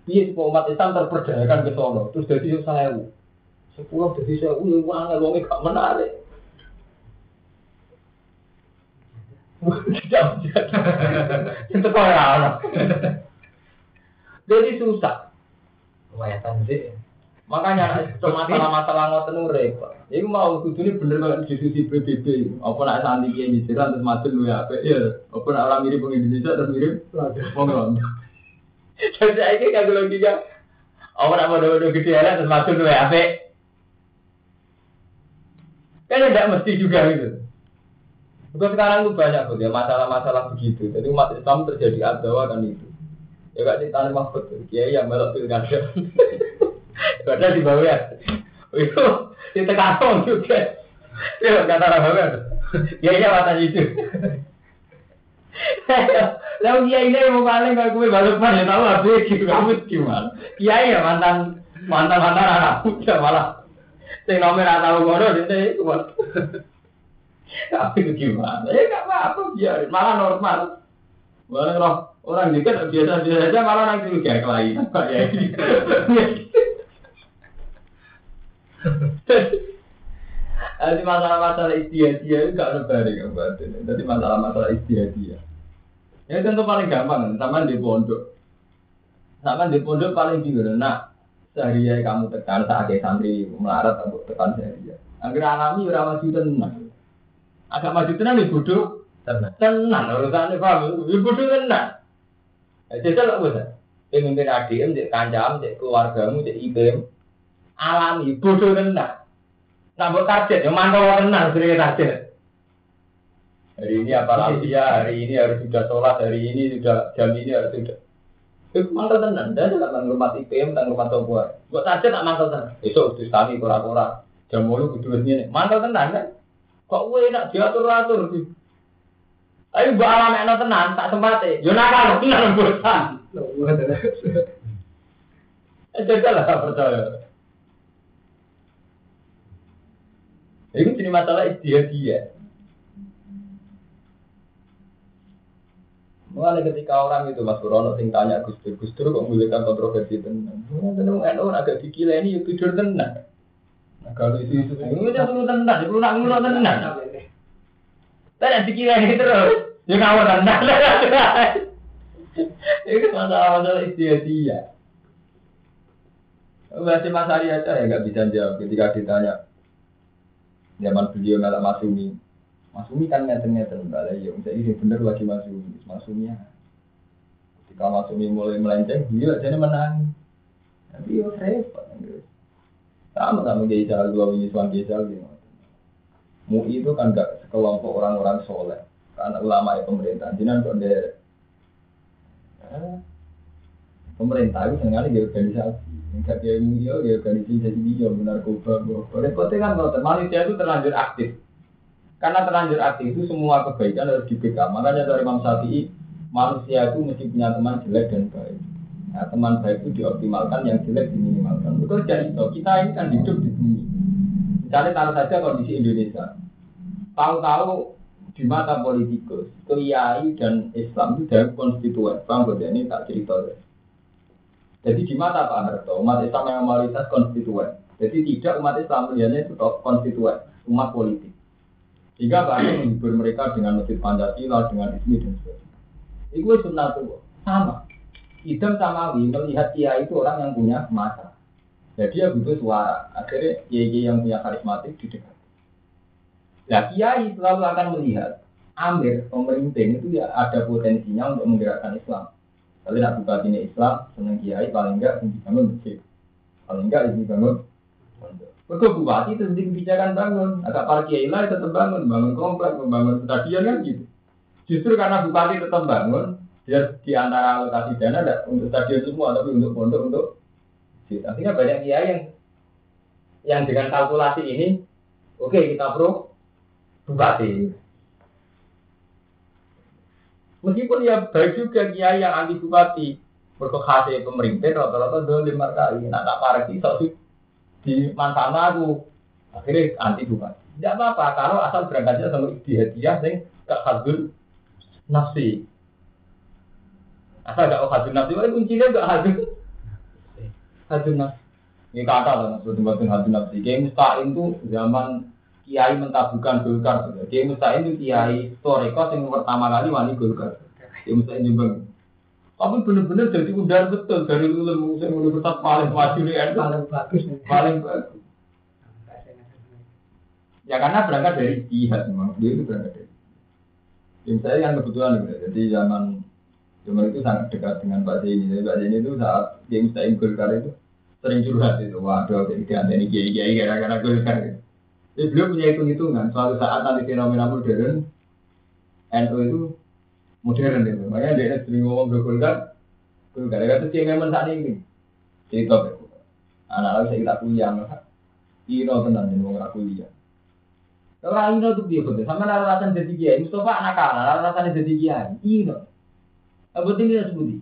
dia sepuluh umat Islam terperdayakan ke sono, terus jadi saya sepuluh jadi saya, wih, wah, ngomongnya gak menarik. Itu orang. Jadi susah. Lumayan sih. Makanya masalah-masalah ngoten nu repot. Iku mau kudune bener kalau diskusi PBB. Apa nak santi kiai Misiran terus madun lu ya Ya, apa nak orang mirip wong Indonesia terus mirip wong Londo. Jadi saiki kagak logika. Apa nak bodoh-bodoh gede terus madun lu ya Kan tidak mesti juga gitu. Bukan sekarang itu banyak tuh ya masalah-masalah begitu. Jadi umat Islam terjadi adawa kan itu. Ya gak cerita Mahfud, kiai yang melok pilkada. Padahal di bawah ya. Itu ditekan juga. Ya kata orang bawah. Ya iya mata itu. Lalu dia ini mau paling kalau gue balik ya tahu habis gitu kamu gimana? Kiai ya mantan mantan mantan anak muda malah. Sing nomor atau ngono dia itu Tapi itu gimana? Ya nggak apa-apa biarin, malah normal. Malah roh orang dikit biasa-biasa aja malah nanti juga pak ya. Jadi masalah-masalah istiadia itu gak ada bareng yang batin. Jadi masalah-masalah istiadia. Ya tentu paling gampang, sama di pondok. Sama di pondok paling bingung. Nah, sehari kamu tekan saat santri melarat atau tekan sehari. Agar alami ora maju tenang. Agak maju tenang di bodoh. Tenang. Tenang urusannya paham. Di bodoh tenang. Jadi kalau bisa. Pemimpin ADM, cek kancam, cek keluargamu, cek IBM. Alami bodoh tenang. Nambah target, yang mantau tenang, sering target. Hari ini apa lagi ya, hari ini harus sudah sholat, hari ini sudah jam ini harus sudah. Itu mantau tenang, dan tidak menghormat IPM, tak menghormat Tobuar. Buat target tak mantau tenang. Besok terus kami kura-kura, jam mulu kudu ini. Mantau tenang kan? Kok gue enak diatur-atur sih? Tapi buat alam enak tenang, tak sempatnya. Yo nakal, tenang bosan. Eh, jajal lah, percaya. Itu jadi masalah dia. Mulai ketika orang itu Mas Kurono sing tanya Gus Dur, Gus Dur kok memiliki kontroversi tenang. Tenang NU agak dikira ini tidur tenang. Nah kalau itu itu itu dia perlu tenang, perlu nak perlu tenang. Tapi dikira ini terus, ya ngawur tenang. Itu masalah-masalah dia. Masih Mas Ari aja ya nggak bisa jawab ketika ditanya zaman beliau malah Masumi. Masumi kan ngeten-ngeten balai ya, ini bener lagi Masumi, Masumi ya. Ketika Masumi mulai melenceng, beliau aja menang. Tapi ya repot. Sama sama Geisal, dua ini suami Geisal gitu. MUI itu kan gak sekelompok orang-orang soleh, karena ulama ya pemerintahan. Jadi kok ada pemerintah itu sengaja dia organisasi. Enggak dia MUI dia organisasi jadi dia narkoba, repotnya kan kalau manusia itu terlanjur aktif. Karena terlanjur aktif itu semua kebaikan harus dibekam. Makanya dari Imam Syafi'i, manusia itu mesti punya teman jelek dan baik. Nah, teman baik itu dioptimalkan, yang jelek diminimalkan. Betul jadi. Kita ini kan hidup di bumi. Misalnya taruh saja kondisi Indonesia. Tahu-tahu di mata politikus, kiai dan Islam itu dari konstituen. Bang, ini tak cerita deh. Jadi di mata Pak Harto, umat Islam yang mayoritas konstituen. Jadi tidak umat Islam melihatnya itu konstituen, umat politik. Jika Pak Harto menghibur mereka dengan masjid Pancasila, dengan ismi dan sebagainya. Itu sunnatullah. Sama. Idam Samawi melihat Kiai itu orang yang punya masa. Jadi dia butuh suara. Akhirnya Kiai yang punya karismatik di dekat. Nah Kiai selalu akan melihat Amir, pemerintah itu ya ada potensinya untuk menggerakkan Islam. Kalau nak buka ini Islam, senang Kiai paling enggak bangun masjid. Paling enggak ini bangun Mereka bupati itu sendiri kebijakan bangun. Agak para kiai lah tetap bangun, bangun komplek, membangun stadion kan gitu. Justru karena bupati tetap bangun, dia di antara alokasi dana untuk stadion semua, tapi untuk pondok untuk gitu. Artinya banyak kiai yang yang dengan kalkulasi ini, oke okay, kita pro bupati. Meskipun ya baik juga kiai yang anti bupati, berkehasil pemerintah rata-rata dua lima kali, nah tak parah sih di manfaat aku akhirnya anti bupati. Tidak apa-apa kalau asal berangkatnya sama hadiah sing gak hadul nafsi. Asal gak hadul nafsi, wali kuncinya gak hadul hadul nafsi. Ini kata lah maksudnya batin hadul nafsi. Kiai Musta'in itu zaman Kiai mentabukan Golkar. Kiai Musta'in itu Kiai Toreko yang pertama kali wali Golkar. Kiai Musta'in Jombang. Tapi benar-benar jadi udara betul dari ulama yang universitas paling maju di NU. Paling bagus. Paling bagus. Ya karena berangkat dari jihad memang dia itu berangkat dari. Yang saya yang kebetulan gitu. Jadi zaman zaman itu sangat dekat dengan Pak Zeni. Jadi Pak Zeni itu saat dia Mustahim Golkar itu sering curhat itu. Waduh, jadi ini kiai kiai gara-gara Golkar. Gitu. Jadi beliau punya hitung-hitungan. Suatu saat nanti fenomena modern NU itu modern itu. Makanya dia sering ngomong ke Golkar, Gara-gara itu dia memang saat ini. Cerita anak lagi saya tak kuliah, Ino tenan nih mau kuliah. Orang Ino tuh dia betul, sama nara rasa jadi kiai. Mustafa anak kalah, nara rasa jadi kiai. Ino. Apa tinggi sebuti?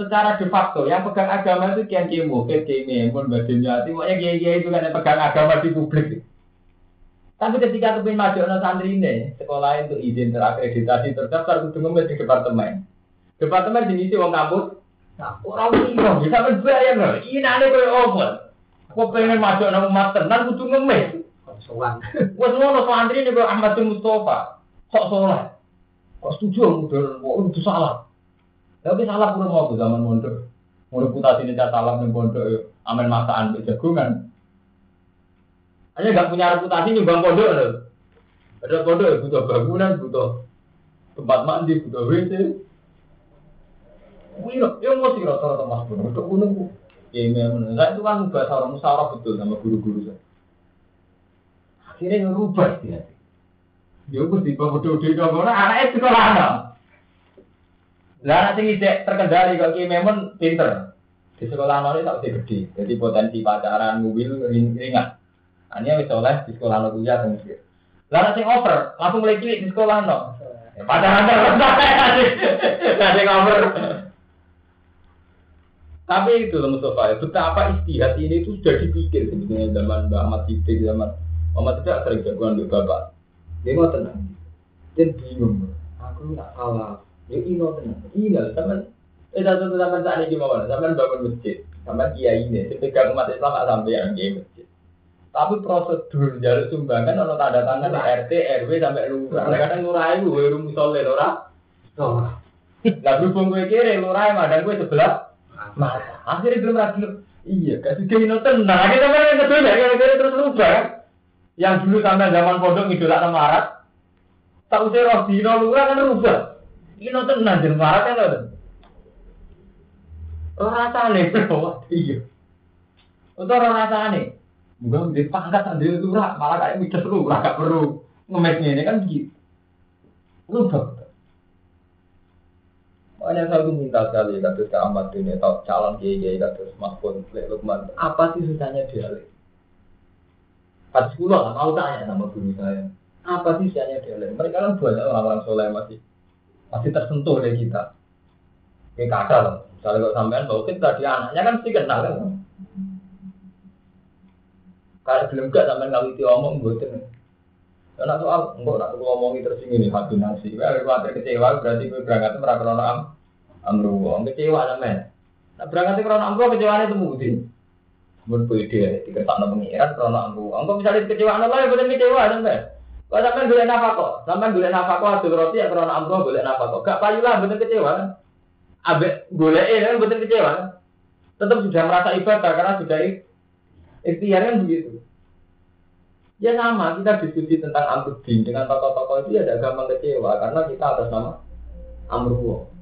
Secara de facto, yang pegang agama itu kiai kiai mukit, kiai memon, badannya hati. Pokoknya kiai kiai itu kan yang pegang agama di publik. Tapi ketika kepingin maju anak santri ini, sekolah itu izin terakreditasi terdaftar kudu ngemis di departemen. Departemen jenis wong kampus, nah, orang ini bisa berbayar loh. Ini aneh kayak open. Kok pengen maju anak umat tenan kudu ngemis. Sowan. Wes ngono santri ini kok Ahmad Mustafa. Kok soleh. Kok setuju mudah kok itu salah. Tapi salah pun mau zaman mondok. Mau reputasi ini salah ning pondok yo. Amen masakan mbek jagongan. Hanya nggak punya reputasi nyumbang pondok loh. Ada pondok ya butuh bangunan, butuh tempat mandi, butuh WC. Wih, ya sih rata-rata mas pun. Untuk gunung, ya memang. Saya itu kan bahasa orang musyawarah betul sama guru-guru saya. Akhirnya ngerubah dia. Ya aku di bawah bodoh di bawah anaknya sekolah anak. Lah sing isek terkendali kok ki memang pinter. Di sekolah anak tak gede. Jadi potensi pacaran, mobil ring- ringan. Hanya wis oleh di sekolah anak kuliah dan mesir. Lah sing over, langsung mulai cilik di sekolah anak. Ya, Pacaran. Lah sing over. Tapi itu loh Mustafa, betapa istihad ini itu sudah dipikir sebetulnya zaman Mbak Ahmad Siddiq, zaman Muhammad tidak sering jagoan di bapak. Dia mau tenang. Dia bingung. Aku nggak kalah. Ya ino tenang. Ino teman. Eh satu teman saat ini gimana? Teman bangun masjid. Teman kiai ini. Sepegang umat Islam sampai yang kiai masjid. Tapi prosedur jalur sumbangan ono tanda tangan RT, RW sampai lurah. Kadang lurah itu gue rumus soleh. Sowan. Lah berhubung gue kiri lurah madang gue sebelah mata. Akhirnya belum lagi. Iya, kasih dia ino tenang. Akhirnya teman yang kedua ya, kira terus rubah. Yang dulu sampai zaman pondok ngidolak nama Marat. Tak usah roh dino lurah kan rubah. Ino tenang jadi Marat kan lho. Roh rasane bro. Iya. Untuk roh rasane. Enggak menjadi pangkat sendiri lurah, malah kayak midas lurah gak perlu ngemes ini kan begitu. Rubah. Makanya saya tuh minta sekali kasus ke Ahmad ini atau calon kiai kiai Mas Pun, Lek Lukman. Apa sih susahnya dialek? Pas sekolah lah mau tanya sama guru saya. Apa sih susahnya dialek? Mereka kan banyak orang-orang soleh masih masih tersentuh oleh kita. Kayak kata loh. Misalnya kalau sampean bawa kita di anaknya kan mesti kenal kan. Kalau belum gak sampean ngawiti omong buatin. Karena soal enggak nak ngomongi terus ini hati nasi. Kalau khawatir kecewa berarti gue berangkat krono am amru. Wong kecewa namanya. Nah berangkat krono amru kecewa itu mudi. Mun pede diketakno pengiran krono amru. Engko misalnya kecewa lah ya boten kecewa sampean. Kalau sampean golek nafkah, sampean golek nafkah adul roti ya krono amru golek nafkah. Gak payu lah boten kecewa kan. Abe golek kan boten kecewa. Tetap sudah merasa ibadah karena sudah ikhtiar kan begitu. Ya sama, kita diskusi tentang Amruddin dengan tokoh-tokoh itu ya agak gampang kecewa karena kita atas nama Amruwo.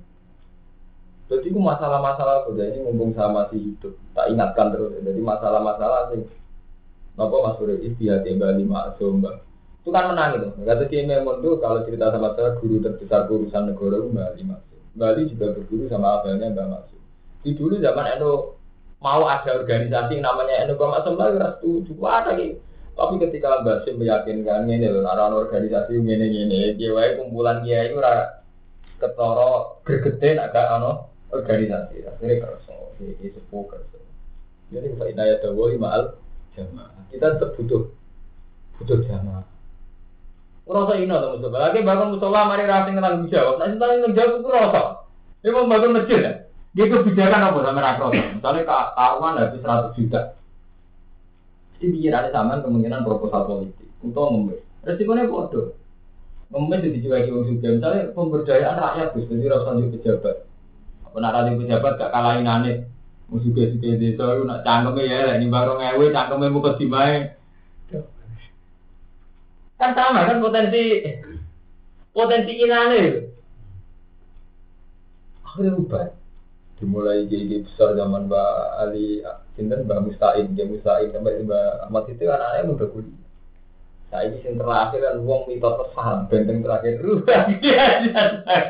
Jadi itu masalah-masalah sudah ini mumpung sama masih hidup, tak ingatkan terus. Jadi masalah-masalah sih, apa Mas Bro istihad yang Bali Maksum, Mbak. Itu kan menang itu. Kata si tuh kalau cerita sama saya guru terbesar urusan negara itu Bali Maksum. Bali juga berguru sama abangnya Mbak Maksum. Di dulu zaman Endo mau ada organisasi namanya Endo Mbak Maksum lah, setuju ada gitu. Tapi ketika Mbak Sim meyakinkan ini loh, organisasi ini ini, kiai kumpulan kiai itu ora ketoro gergede agak ano organisasi, akhirnya kerso, ini sepuh kerso. Jadi kita inayat dawa maal jamaah. Kita tetap butuh butuh jamaah. Rasa ino tuh musola. Lagi bangun musola, mari rasing tentang jawab. Nah, tentang jawab itu rasa. Ini mau bangun masjid ya. Dia kebijakan apa sama rakyat? Misalnya kawan habis 100 juta. Jadi pikirannya sama kemungkinan proposal politik untuk ngemis. Resikonya bodoh. Ngemis jadi juga di juga. Misalnya pemberdayaan rakyat, Gus, jadi rasa pejabat. Apa nak pejabat gak kalahin aneh. Musuh juga desa itu nak cangkemnya ya, ini baru ngewe, cangkemnya muka dimai. Kan sama kan potensi potensi inane. Akhirnya ubah. Dimulai jadi besar zaman Mbak Ali Sinten Mbak Mustain, dia Mustain sampai Mbak Ahmad itu kan anaknya muda kuliah. Nah ini yang terakhir kan uang mitos tersalah, benteng terakhir rubah dia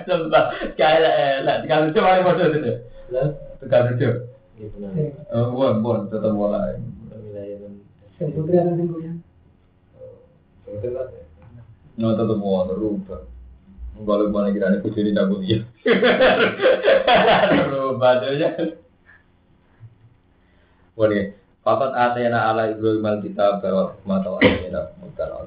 sumpah kayak lah, kalau coba yang bodoh itu. Iya benar. Oh, bukan, bukan, tetap dan Yang putri ada yang No, tetap mau rubah. Kalau mana kira ini kucing cabut ya. Rubah aja. Boleh. Fakat atena ala Ibrahim al kitab bahwa mata wa atena bukan al